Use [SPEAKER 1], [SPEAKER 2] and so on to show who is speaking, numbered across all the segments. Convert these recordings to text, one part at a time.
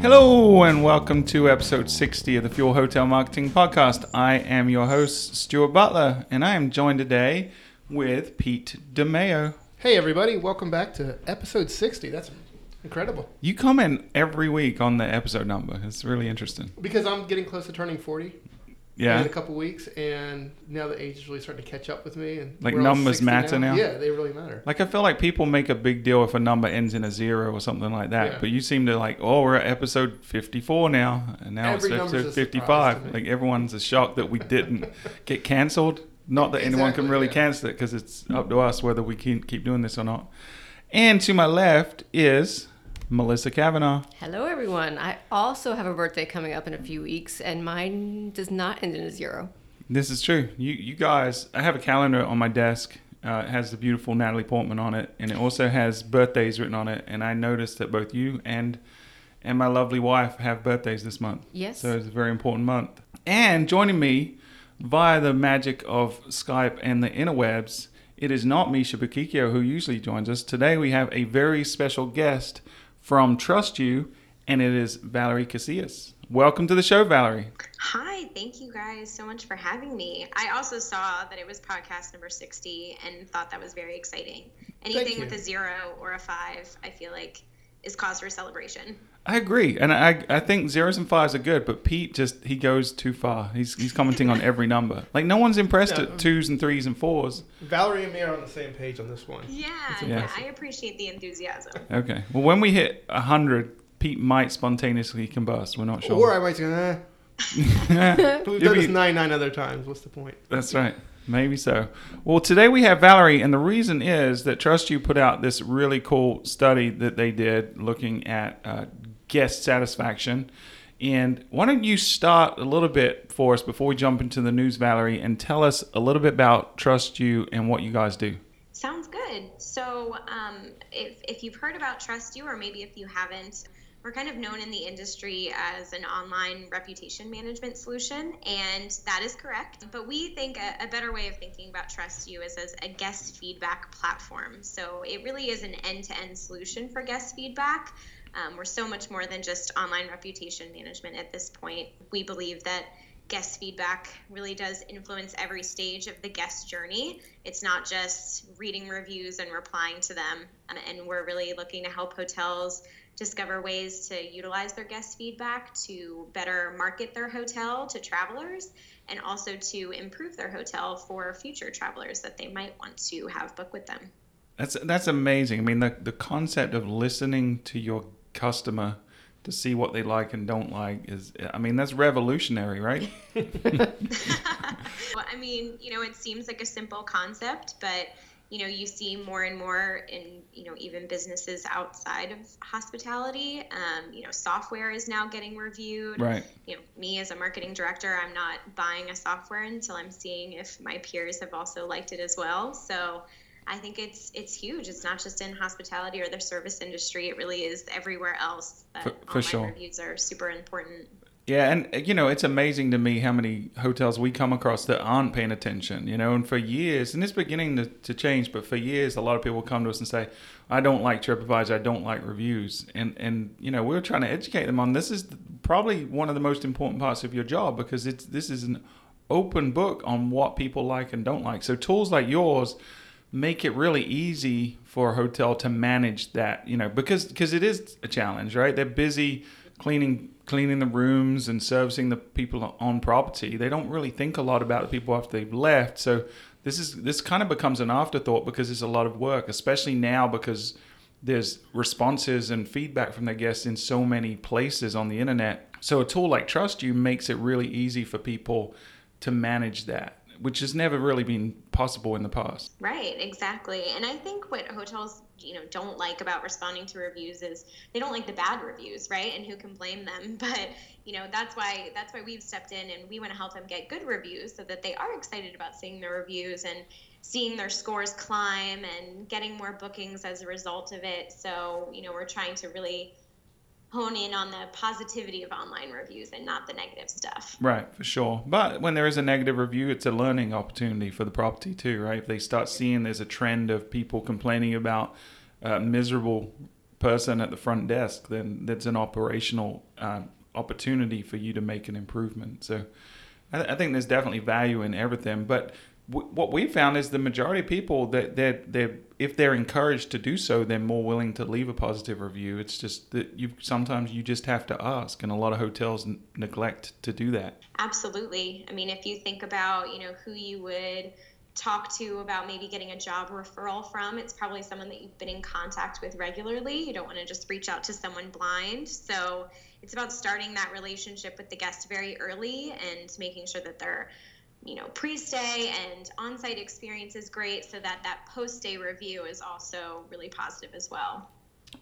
[SPEAKER 1] Hello and welcome to episode 60 of the Fuel Hotel Marketing Podcast. I am your host, Stuart Butler, and I am joined today with Pete DeMeo.
[SPEAKER 2] Hey, everybody, welcome back to episode 60. That's incredible.
[SPEAKER 1] You comment every week on the episode number. It's really interesting.
[SPEAKER 2] Because I'm getting close to turning 40
[SPEAKER 1] Yeah.
[SPEAKER 2] in a couple weeks, and now the age is really starting to catch up with me. And
[SPEAKER 1] Like numbers matter now?
[SPEAKER 2] Yeah, they really matter.
[SPEAKER 1] Like I feel like people make a big deal if a number ends in a zero or something like that,
[SPEAKER 2] Yeah.
[SPEAKER 1] but you seem to like, oh, we're at episode fifty-four now, and now
[SPEAKER 2] Every
[SPEAKER 1] it's episode
[SPEAKER 2] a surprise to
[SPEAKER 1] fifty-five. Like everyone's a shock that we didn't get cancelled. Not that anyone can really
[SPEAKER 2] yeah.
[SPEAKER 1] cancel it because it's up to us whether we can keep doing this or not. And to my left is Melissa Kavanaugh.
[SPEAKER 3] Hello, everyone. I also have a birthday coming up in a few weeks, and mine does not end in a zero.
[SPEAKER 1] This is true. You you guys, I have a calendar on my desk. Uh, it has the beautiful Natalie Portman on it, and it also has birthdays written on it. And I noticed that both you and and my lovely wife have birthdays this month.
[SPEAKER 3] Yes.
[SPEAKER 1] So it's a very important month. And joining me via the magic of Skype and the interwebs, it is not Misha Bakikio who usually joins us. Today we have a very special guest from TrustYou, and it is Valerie Casillas. Welcome to the show, Valerie.
[SPEAKER 4] Hi, thank you guys so much for having me. I also saw that it was podcast number 60 and thought that was very exciting. Anything with a zero or a five, I feel like, is cause for celebration.
[SPEAKER 1] I agree, and I I think zeros and fives are good, but Pete just he goes too far. He's he's commenting on every number. Like no one's impressed
[SPEAKER 2] Yeah.
[SPEAKER 1] at twos and threes and fours.
[SPEAKER 2] Valerie and me are on the same page on this one.
[SPEAKER 4] Yeah, yeah, I appreciate the enthusiasm.
[SPEAKER 1] Okay, well when we hit hundred, Pete might spontaneously combust. We're not sure.
[SPEAKER 2] Or I might say, eh,
[SPEAKER 1] Yeah,
[SPEAKER 2] we've
[SPEAKER 1] you'll
[SPEAKER 2] done this
[SPEAKER 1] be-
[SPEAKER 2] 99 other times. What's the point?
[SPEAKER 1] That's right. Maybe so. Well, today we have Valerie, and the reason is that TrustYou put out this really cool study that they did looking at uh, guest satisfaction. And why don't you start a little bit for us before we jump into the news, Valerie, and tell us a little bit about TrustYou and what you guys do?
[SPEAKER 4] Sounds good. So, um, if, if you've heard about TrustYou, or maybe if you haven't, we're kind of known in the industry as an online reputation management solution, and that is correct. But we think a, a better way of thinking about TrustYou is as a guest feedback platform. So, it really is an end to end solution for guest feedback. Um, we're so much more than just online reputation management at this point. We believe that guest feedback really does influence every stage of the guest journey. It's not just reading reviews and replying to them. Um, and we're really looking to help hotels discover ways to utilize their guest feedback to better market their hotel to travelers and also to improve their hotel for future travelers that they might want to have book with them.
[SPEAKER 1] That's that's amazing. I mean, the the concept of listening to your customer to see what they like and don't like is, I mean, that's revolutionary, right?
[SPEAKER 4] Well, I mean, you know, it seems like a simple concept, but you know, you see more and more in you know even businesses outside of hospitality. Um, you know, software is now getting reviewed.
[SPEAKER 1] Right.
[SPEAKER 4] You know, me as a marketing director, I'm not buying a software until I'm seeing if my peers have also liked it as well. So. I think it's it's huge. It's not just in hospitality or the service industry. It really is everywhere else. That
[SPEAKER 1] For- for sure.
[SPEAKER 4] reviews are super important.
[SPEAKER 1] Yeah, and you know, it's amazing to me how many hotels we come across that aren't paying attention, you know, and for years, and it's beginning to, to change, but for years, a lot of people come to us and say, I don't like TripAdvisor, I don't like reviews. And, and you know, we're trying to educate them on this is probably one of the most important parts of your job because it's this is an open book on what people like and don't like. So tools like yours make it really easy for a hotel to manage that, you know, because because it is a challenge, right? They're busy cleaning cleaning the rooms and servicing the people on property. They don't really think a lot about the people after they've left. So this is this kind of becomes an afterthought because it's a lot of work, especially now because there's responses and feedback from their guests in so many places on the internet. So a tool like TrustYou makes it really easy for people to manage that, which has never really been possible in the past.
[SPEAKER 4] Right, exactly. And I think what hotels, you know, don't like about responding to reviews is they don't like the bad reviews, right? And who can blame them? But, you know, that's why that's why we've stepped in and we want to help them get good reviews so that they are excited about seeing the reviews and seeing their scores climb and getting more bookings as a result of it. So, you know, we're trying to really hone in on the positivity of online reviews and not the negative stuff.
[SPEAKER 1] Right, for sure. But when there is a negative review, it's a learning opportunity for the property too, right? If they start seeing there's a trend of people complaining about a miserable person at the front desk, then that's an operational uh, opportunity for you to make an improvement. So I, I think there's definitely value in everything. But what we found is the majority of people that they they if they're encouraged to do so, they're more willing to leave a positive review. It's just that you sometimes you just have to ask, and a lot of hotels n- neglect to do that.
[SPEAKER 4] Absolutely. I mean, if you think about you know who you would talk to about maybe getting a job referral from, it's probably someone that you've been in contact with regularly. You don't want to just reach out to someone blind. So it's about starting that relationship with the guest very early and making sure that they're you know pre-stay and on-site experience is great so that that post-stay review is also really positive as well.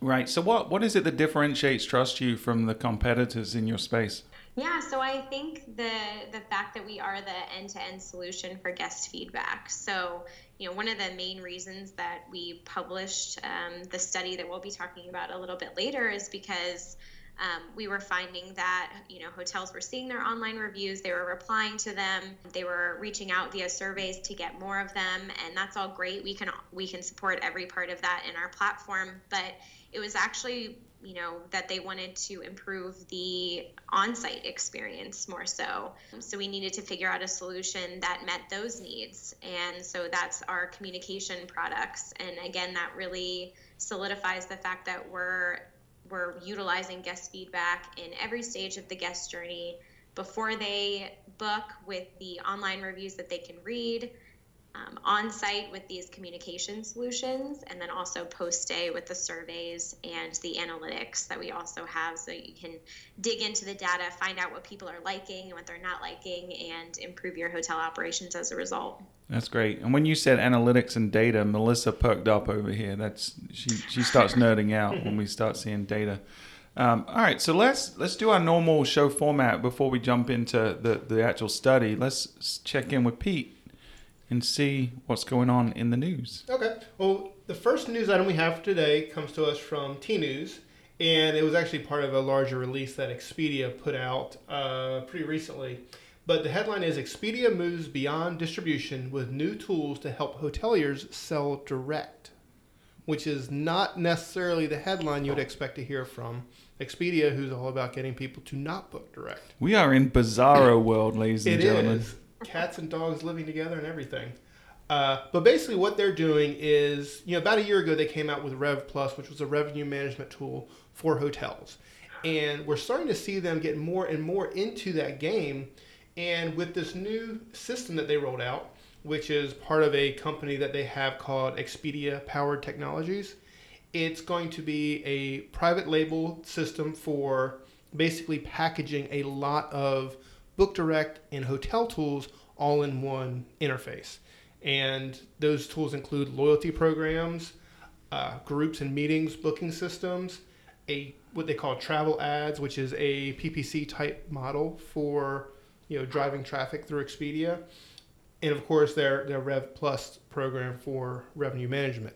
[SPEAKER 1] Right. So what what is it that differentiates TrustYou from the competitors in your space?
[SPEAKER 4] Yeah, so I think the the fact that we are the end-to-end solution for guest feedback. So, you know, one of the main reasons that we published um, the study that we'll be talking about a little bit later is because um, we were finding that you know hotels were seeing their online reviews, they were replying to them, they were reaching out via surveys to get more of them, and that's all great. We can we can support every part of that in our platform, but it was actually you know that they wanted to improve the on-site experience more so so we needed to figure out a solution that met those needs and so that's our communication products and again that really solidifies the fact that we're we're utilizing guest feedback in every stage of the guest journey before they book with the online reviews that they can read um, on site with these communication solutions, and then also post day with the surveys and the analytics that we also have. So you can dig into the data, find out what people are liking and what they're not liking, and improve your hotel operations as a result.
[SPEAKER 1] That's great. And when you said analytics and data, Melissa perked up over here. That's she she starts nerding out when we start seeing data. Um, all right, so let's let's do our normal show format before we jump into the the actual study. Let's check in with Pete and see what's going on in the news.
[SPEAKER 2] Okay. Well, the first news item we have today comes to us from Tnooz, and it was actually part of a larger release that Expedia put out uh, pretty recently. But the headline is Expedia moves beyond distribution with new tools to help hoteliers sell direct, which is not necessarily the headline you would expect to hear from Expedia, who's all about getting people to not book direct.
[SPEAKER 1] We are in bizarro world, ladies and
[SPEAKER 2] It
[SPEAKER 1] gentlemen.
[SPEAKER 2] is cats and dogs living together and everything. Uh, but basically, what they're doing is, you know, about a year ago they came out with Rev Plus, which was a revenue management tool for hotels, and we're starting to see them get more and more into that game. And with this new system that they rolled out, which is part of a company that they have called Expedia Powered Technologies, it's going to be a private label system for basically packaging a lot of book direct and hotel tools all in one interface. And those tools include loyalty programs, uh, groups and meetings booking systems, a what they call travel ads, which is a PPC type model for you know driving traffic through Expedia, and of course their their Rev Plus program for revenue management.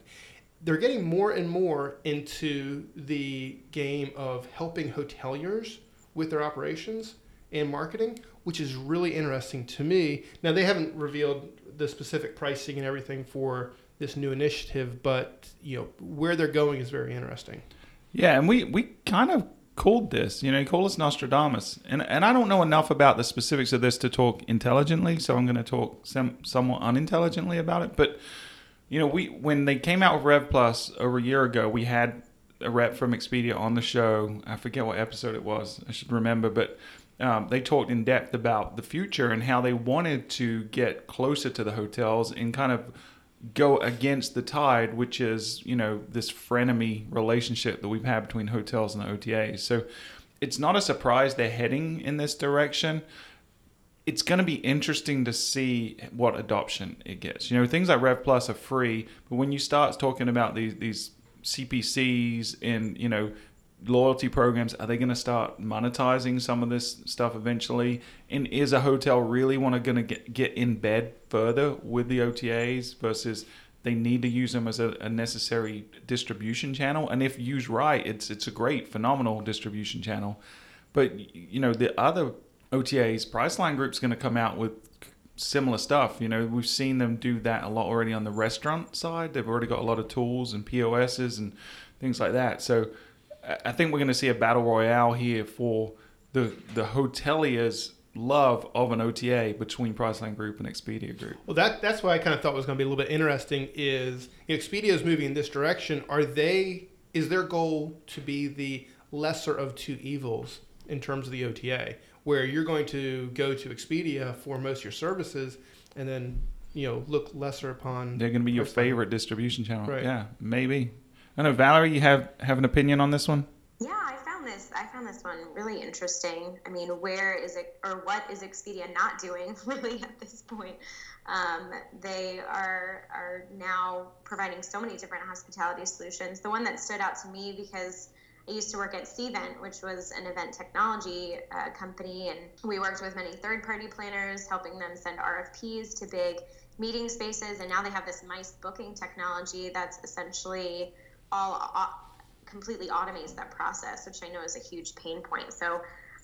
[SPEAKER 2] They're getting more and more into the game of helping hoteliers with their operations and marketing, which is really interesting to me. Now they haven't revealed the specific pricing and everything for this new initiative, but you know where they're going is very interesting.
[SPEAKER 1] Yeah, and we we kind of called this, you know, call us Nostradamus, and and I don't know enough about the specifics of this to talk intelligently, so I'm going to talk some, somewhat unintelligently about it. But you know, we when they came out with Rev Plus over a year ago, we had a rep from Expedia on the show. I forget what episode it was. I should remember, but um, they talked in depth about the future and how they wanted to get closer to the hotels and kind of go against the tide, which is you know this frenemy relationship that we've had between hotels and the OTAs. So it's not a surprise they're heading in this direction. It's going to be interesting to see what adoption it gets. You know, things like Rev Plus are free, but when you start talking about these these CPCs and you know loyalty programs are they going to start monetizing some of this stuff eventually and is a hotel really want to going to get, get in bed further with the otas versus they need to use them as a, a necessary distribution channel. And if used right, it's it's a great, phenomenal distribution channel. But you know, the other OTAs, Priceline Group's going to come out with similar stuff. You know, we've seen them do that a lot already on the restaurant side. They've already got a lot of tools and POSs and things like that. So I think we're going to see a battle royale here for the the hoteliers love of an OTA between Priceline Group and Expedia Group.
[SPEAKER 2] Well, that that's why I kind of thought was going to be a little bit interesting. Is you know, Expedia is moving in this direction. Are they? Is their goal to be the lesser of two evils in terms of the OTA, where you're going to go to Expedia for most of your services, and then you know look lesser upon.
[SPEAKER 1] They're going to be your favorite distribution channel.
[SPEAKER 2] Right.
[SPEAKER 1] Yeah, maybe. I know, Valerie, you have have an opinion on this one?
[SPEAKER 4] Yeah, I found this. I found this one really interesting. I mean, where is it, or what is Expedia not doing really at this point? Um, they are are now providing so many different hospitality solutions. The one that stood out to me because I used to work at Cvent, which was an event technology uh, company, and we worked with many third party planners, helping them send RFPs to big meeting spaces. And now they have this nice booking technology that's essentially all au- completely automates that process, which I know is a huge pain point. So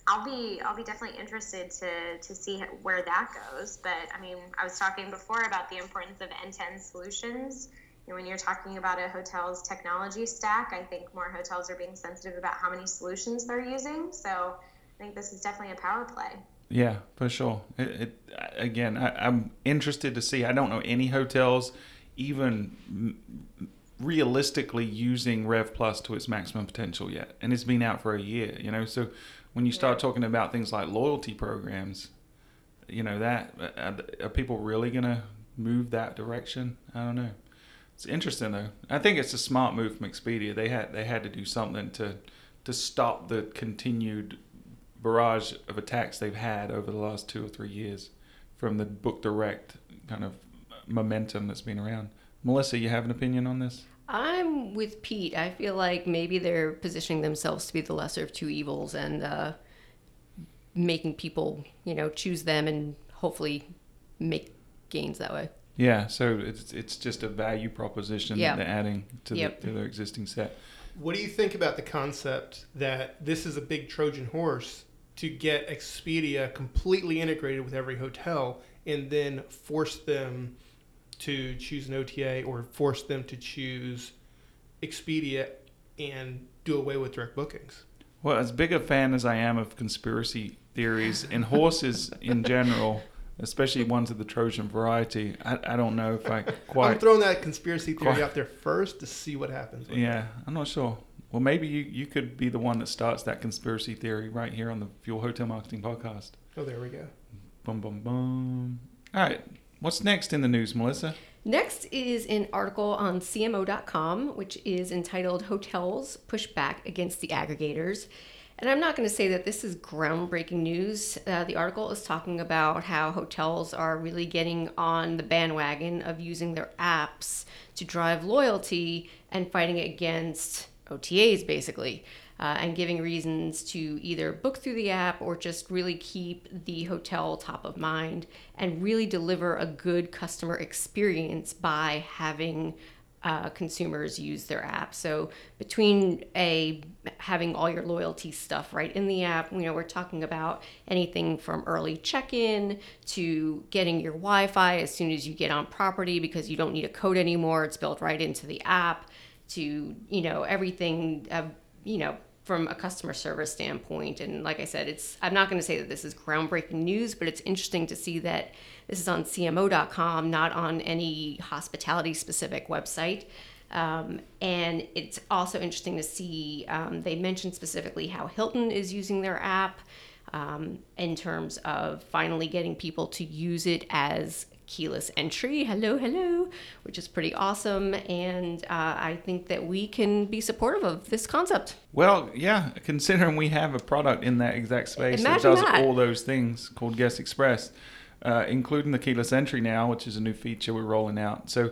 [SPEAKER 4] I'll be I'll be definitely interested to to see where that goes. But I mean, I was talking before about the importance of end-to-end solutions. When you're talking about a hotel's technology stack, I think more hotels are being sensitive about how many solutions they're using. So I think this is definitely a power play.
[SPEAKER 1] Yeah, for sure. It, it again, I, I'm interested to see. I don't know any hotels even realistically using Rev Plus to its maximum potential yet, and it's been out for a year. You know, so when you start talking about things like loyalty programs, you know that are, are people really gonna move that direction? I don't know. It's interesting though. I think it's a smart move from Expedia. They had they had to do something to to stop the continued barrage of attacks they've had over the last two or three years from the book direct kind of momentum that's been around. Melissa, you have an opinion on this?
[SPEAKER 3] I'm with Pete. I feel like maybe they're positioning themselves to be the lesser of two evils and uh, making people, you know, choose them and hopefully make gains that way.
[SPEAKER 1] Yeah, so it's it's just a value proposition
[SPEAKER 3] Yeah.
[SPEAKER 1] that they're adding to,
[SPEAKER 3] Yep.
[SPEAKER 1] the, to their existing set.
[SPEAKER 2] What do you think about the concept that this is a big Trojan horse to get Expedia completely integrated with every hotel and then force them to choose an OTA or force them to choose Expedia and do away with direct bookings?
[SPEAKER 1] Well, as big a fan as I am of conspiracy theories and horses in general, especially ones of the Trojan variety, I, I don't know if I quite.
[SPEAKER 2] I'm throwing that conspiracy theory
[SPEAKER 1] Quite-
[SPEAKER 2] out there first to see what happens. it.
[SPEAKER 1] Yeah, I'm not sure. Well, maybe you, you could be the one that starts that conspiracy theory right here on the Fuel Hotel Marketing Podcast.
[SPEAKER 2] Oh, there we go.
[SPEAKER 1] Boom, boom, boom. All right. What's next in the news, Melissa?
[SPEAKER 3] Next is an article on CMO.com, which is entitled Hotels Push Back Against the Aggregators. And I'm not going to say that this is groundbreaking news. Uh, the article is talking about how hotels are really getting on the bandwagon of using their apps to drive loyalty and fighting against OTAs, basically, uh, and giving reasons to either book through the app or just really keep the hotel top of mind and really deliver a good customer experience by having uh, consumers use their app. So between a having all your loyalty stuff right in the app, you know, we're talking about anything from early check-in to getting your Wi-Fi as soon as you get on property because you don't need a code anymore. It's built right into the app. To you know everything, uh, you know from a customer service standpoint. And like I said, it's I'm not going to say that this is groundbreaking news, but it's interesting to see that this is on CMO.com, not on any hospitality specific website. Um, and it's also interesting to see um, they mentioned specifically how Hilton is using their app um, in terms of finally getting people to use it as keyless entry. Hello, hello, which is pretty awesome. And uh, I think that we can be supportive of this concept.
[SPEAKER 1] Well, yeah, considering we have a product in that exact space that does
[SPEAKER 3] that.
[SPEAKER 1] all those things called Guest Express, uh, including the keyless entry now, which is a new feature we're rolling out. So,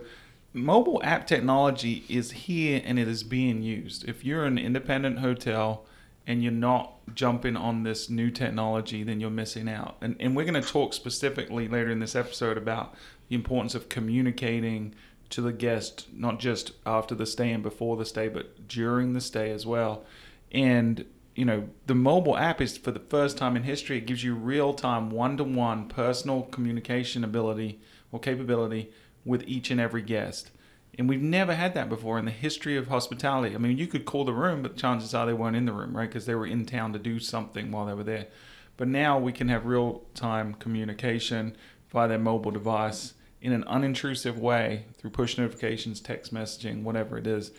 [SPEAKER 1] mobile app technology is here and it is being used. If you're an independent hotel and you're not jumping on this new technology, then you're missing out. And, and we're going to talk specifically later in this episode about the importance of communicating to the guest, not just after the stay and before the stay, but during the stay as well. And you know, the mobile app is for the first time in history, it gives you real time, one to one personal communication ability or capability with each and every guest. And we've never had that before in the history of hospitality. I mean, you could call the room, but chances are they weren't in the room, right? Because they were in town to do something while they were there. But now we can have real time communication via their mobile device in an unintrusive way through push notifications, text messaging, whatever it is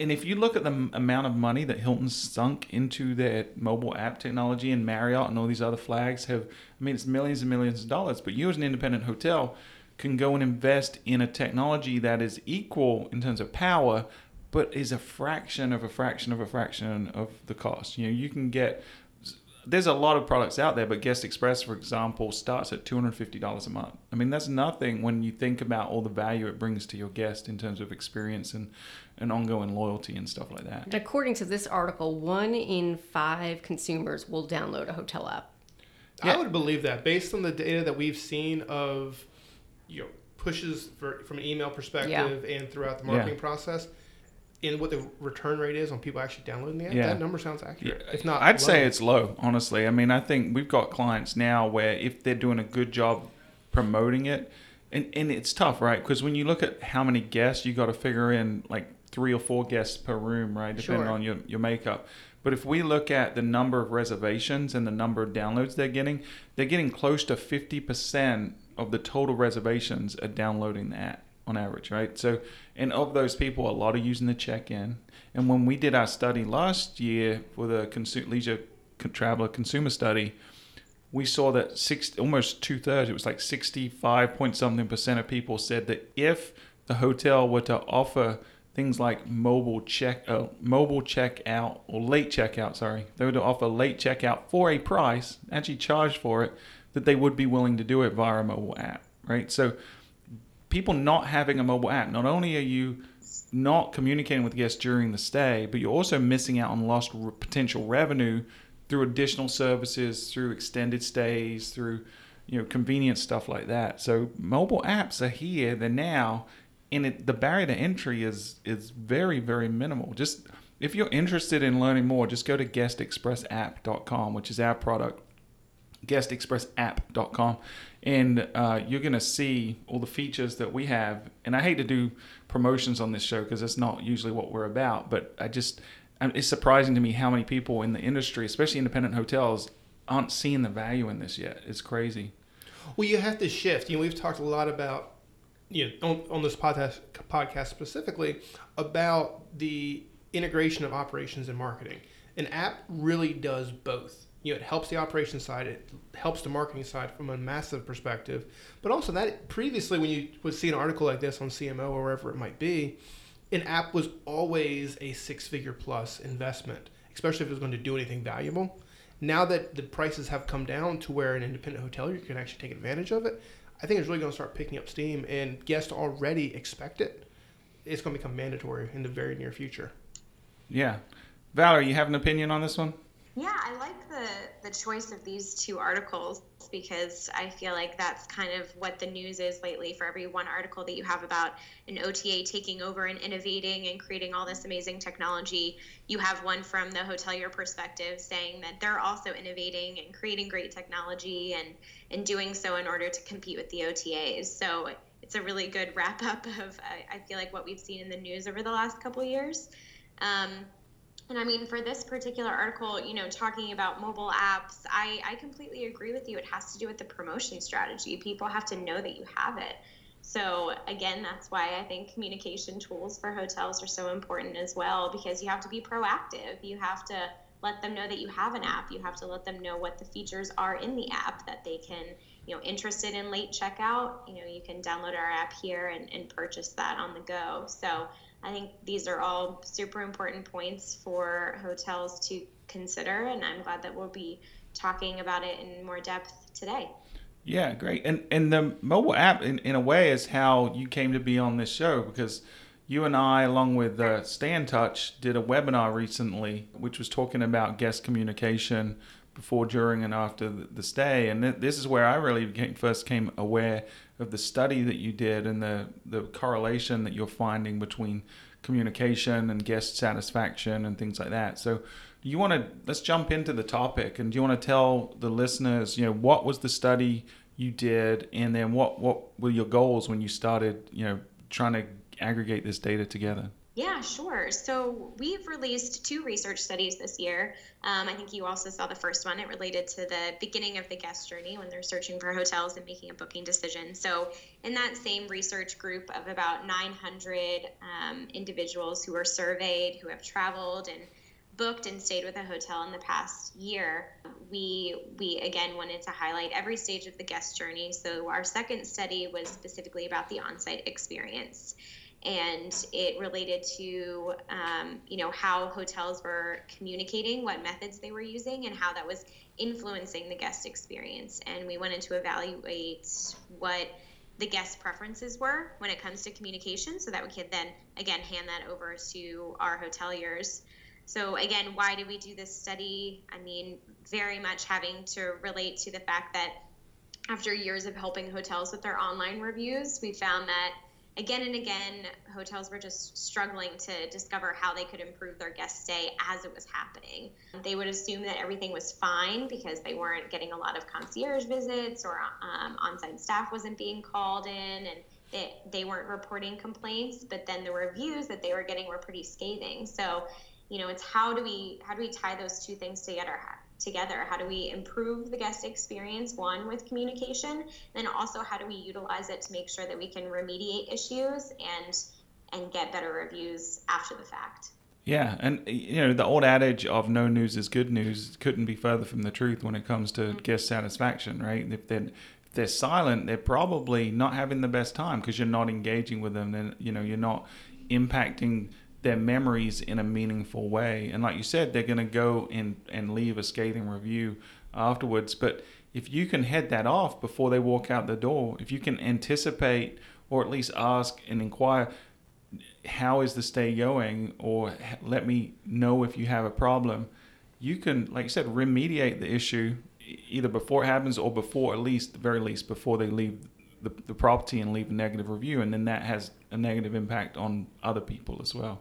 [SPEAKER 1] and if you look at the amount of money that Hilton sunk into their mobile app technology and Marriott and all these other flags have, I mean, it's millions and millions of dollars. But you, as an independent hotel, can go and invest in a technology that is equal in terms of power, but is a fraction of a fraction of a fraction of the cost. You know, you can get there's a lot of products out there, but Guest Express, for example, starts at $250 a month. I mean, that's nothing when you think about all the value it brings to your guest in terms of experience and, and ongoing loyalty and stuff like that.
[SPEAKER 3] According to this article, one in five consumers will download a hotel app.
[SPEAKER 2] Yeah. I would believe that based on the data that we've seen of you know pushes for, from an email perspective yeah. and throughout the marketing yeah. process and what the return rate is on people actually downloading the app, yeah. that number sounds accurate. Yeah. If not,
[SPEAKER 1] I'd low. say it's low. Honestly, I mean, I think we've got clients now where if they're doing a good job promoting it, and and it's tough, right? Because when you look at how many guests, you got to figure in like three or four guests per room, right? Depending sure. on your your makeup. But if we look at the number of reservations and the number of downloads they're getting, they're getting close to fifty percent of the total reservations are downloading the app on average, right? So, and of those people, a lot are using the check-in. And when we did our study last year for the consumer, leisure traveler consumer study, we saw that six, almost two thirds, it was like 65 point something percent of people said that if the hotel were to offer things like mobile check, uh, mobile checkout or late checkout, sorry, they were to offer late checkout for a price, actually charge for it, that they would be willing to do it via a mobile app, right? So people not having a mobile app, not only are you not communicating with guests during the stay, but you're also missing out on lost re- potential revenue through additional services, through extended stays, through you know convenient stuff like that. So mobile apps are here, they're now, and it, the barrier to entry is is very very minimal. Just if you're interested in learning more, just go to guestexpressapp.com, which is our product guestexpressapp.com and uh, you're going to see all the features that we have. And i hate to do promotions on this show because that's not usually what we're about but i just it's surprising to me how many people in the industry especially independent hotels aren't seeing the value in this yet. It's crazy.
[SPEAKER 2] Well you have to shift. You know we've talked a lot about you know on, on this podcast podcast specifically about the integration of operations and marketing. An app really does both you know, it helps the operation side, it helps the marketing side from a massive perspective. But also that previously, when you would see an article like this on CMO or wherever it might be, an app was always a six-figure plus investment, especially if it was going to do anything valuable. Now that the prices have come down to where an independent hotel you can actually take advantage of it, I think it's really going to start picking up steam, and guests already expect it. It's going to become mandatory in the very near future.
[SPEAKER 1] Yeah, Valerie, you have an opinion on this one?
[SPEAKER 4] Yeah, I like the the choice of these two articles because I feel like that's kind of what the news is lately. For every one article that you have about an OTA taking over and innovating and creating all this amazing technology, you have one from the hotelier perspective saying that they're also innovating and creating great technology and and doing so in order to compete with the OTAs. So it's a really good wrap up of I, feel like what we've seen in the news over the last couple years. Um, and I mean, for this particular article, you know, talking about mobile apps, I, I completely agree with you. It has to do with the promotion strategy. People have to know that you have it. So, again, that's why I think communication tools for hotels are so important as well because you have to be proactive. You have to let them know that you have an app. You have to let them know what the features are in the app that they can, you know, interested in late checkout. You know, you can download our app here and, and purchase that on the go. So, I think these are all super important points for hotels to consider, and I'm glad that we'll be talking about it in more depth today.
[SPEAKER 1] Yeah, great. And and the mobile app, in, in a way, is how you came to be on this show because you and I, along with uh, StayNTouch, did a webinar recently, which was talking about guest communication before, during, and after the, the stay. And th- this is where I really became, first came aware of the study that you did and the the correlation that you're finding between communication and guest satisfaction and things like that. So you want to let's jump into the topic and do you want to tell the listeners, you know, what was the study you did and then what what were your goals when you started, you know, trying to aggregate this data together?
[SPEAKER 4] Yeah, sure. So we've released two research studies this year. Um, I think you also saw the first one. It related to the beginning of the guest journey when they're searching for hotels and making a booking decision. So, in that same research group of about 900 um, individuals who were surveyed, who have traveled and booked and stayed with a hotel in the past year, we we again wanted to highlight every stage of the guest journey. So our second study was specifically about the on-site experience and it related to um, you know how hotels were communicating what methods they were using and how that was influencing the guest experience. And we wanted to evaluate what the guest preferences were when it comes to communication so that we could then again hand that over to our hoteliers. So again why did we do this study? I mean very much having to relate to the fact that after years of helping hotels with their online reviews we found that again and again, hotels were just struggling to discover how they could improve their guest stay as it was happening. They would assume that everything was fine because they weren't getting a lot of concierge visits or um, on site staff wasn't being called in and they, they weren't reporting complaints, but then the reviews that they were getting were pretty scathing. So, you know, it's how do we how do we tie those two things together? Together? How do we improve the guest experience, one, with communication, and also how do we utilize it to make sure that we can remediate issues and and get better reviews after the fact?
[SPEAKER 1] Yeah, and you know the old adage of "no news is good news" couldn't be further from the truth when it comes to mm-hmm. guest satisfaction, right? If they're if they're silent, they're probably not having the best time because you're not engaging with them, and you know you're not impacting their memories in a meaningful way. And like you said, they're going to go and, and leave a scathing review afterwards. But if you can head that off before they walk out the door, if you can anticipate or at least ask and inquire, how is the stay going? Or let me know if you have a problem. You can, like you said, remediate the issue either before it happens or before, at least, the very least, before they leave the, the property and leave a negative review. And then that has a negative impact on other people as well.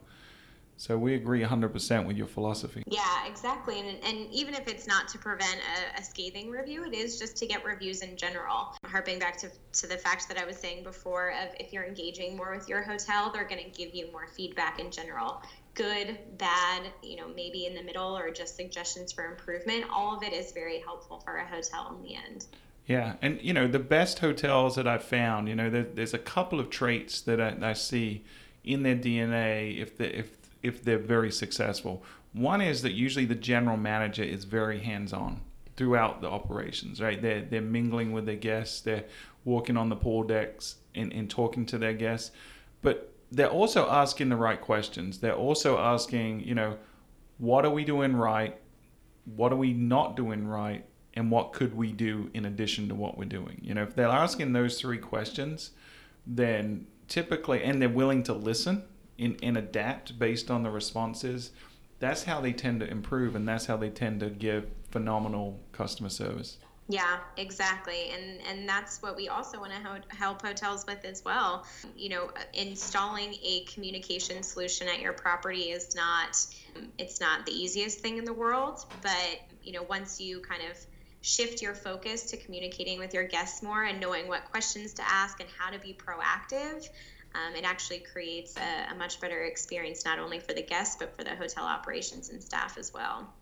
[SPEAKER 1] So we agree 100% with your philosophy.
[SPEAKER 4] Yeah, exactly. And, and even if it's not to prevent a, a, scathing review, it is just to get reviews in general. Harping back to, to the fact that I was saying before of if you're engaging more with your hotel, they're going to give you more feedback in general. Good, bad, you know, maybe in the middle or just suggestions for improvement. All of it is very helpful for a hotel in the end.
[SPEAKER 1] Yeah, and you know the best hotels that I've found, you know, there, there's a couple of traits that I, I see in their DNA if the if if they're very successful. One is that usually the general manager is very hands-on throughout the operations, right? They're they're mingling with their guests, they're walking on the pool decks and, and talking to their guests, but they're also asking the right questions. They're also asking, you know, what are we doing right? What are we not doing right? And what could we do in addition to what we're doing? You know, if they're asking those three questions, then typically, and they're willing to listen, and, and adapt based on the responses, that's how they tend to improve and that's how they tend to give phenomenal customer service.
[SPEAKER 4] Yeah, exactly. And and that's what we also want to help hotels with as well. You know, installing a communication solution at your property is not it's not the easiest thing in the world, but you know, once you kind of shift your focus to communicating with your guests more and knowing what questions to ask and how to be proactive, um, it actually creates a, a, much better experience not only for the guests but for the hotel operations and staff as well.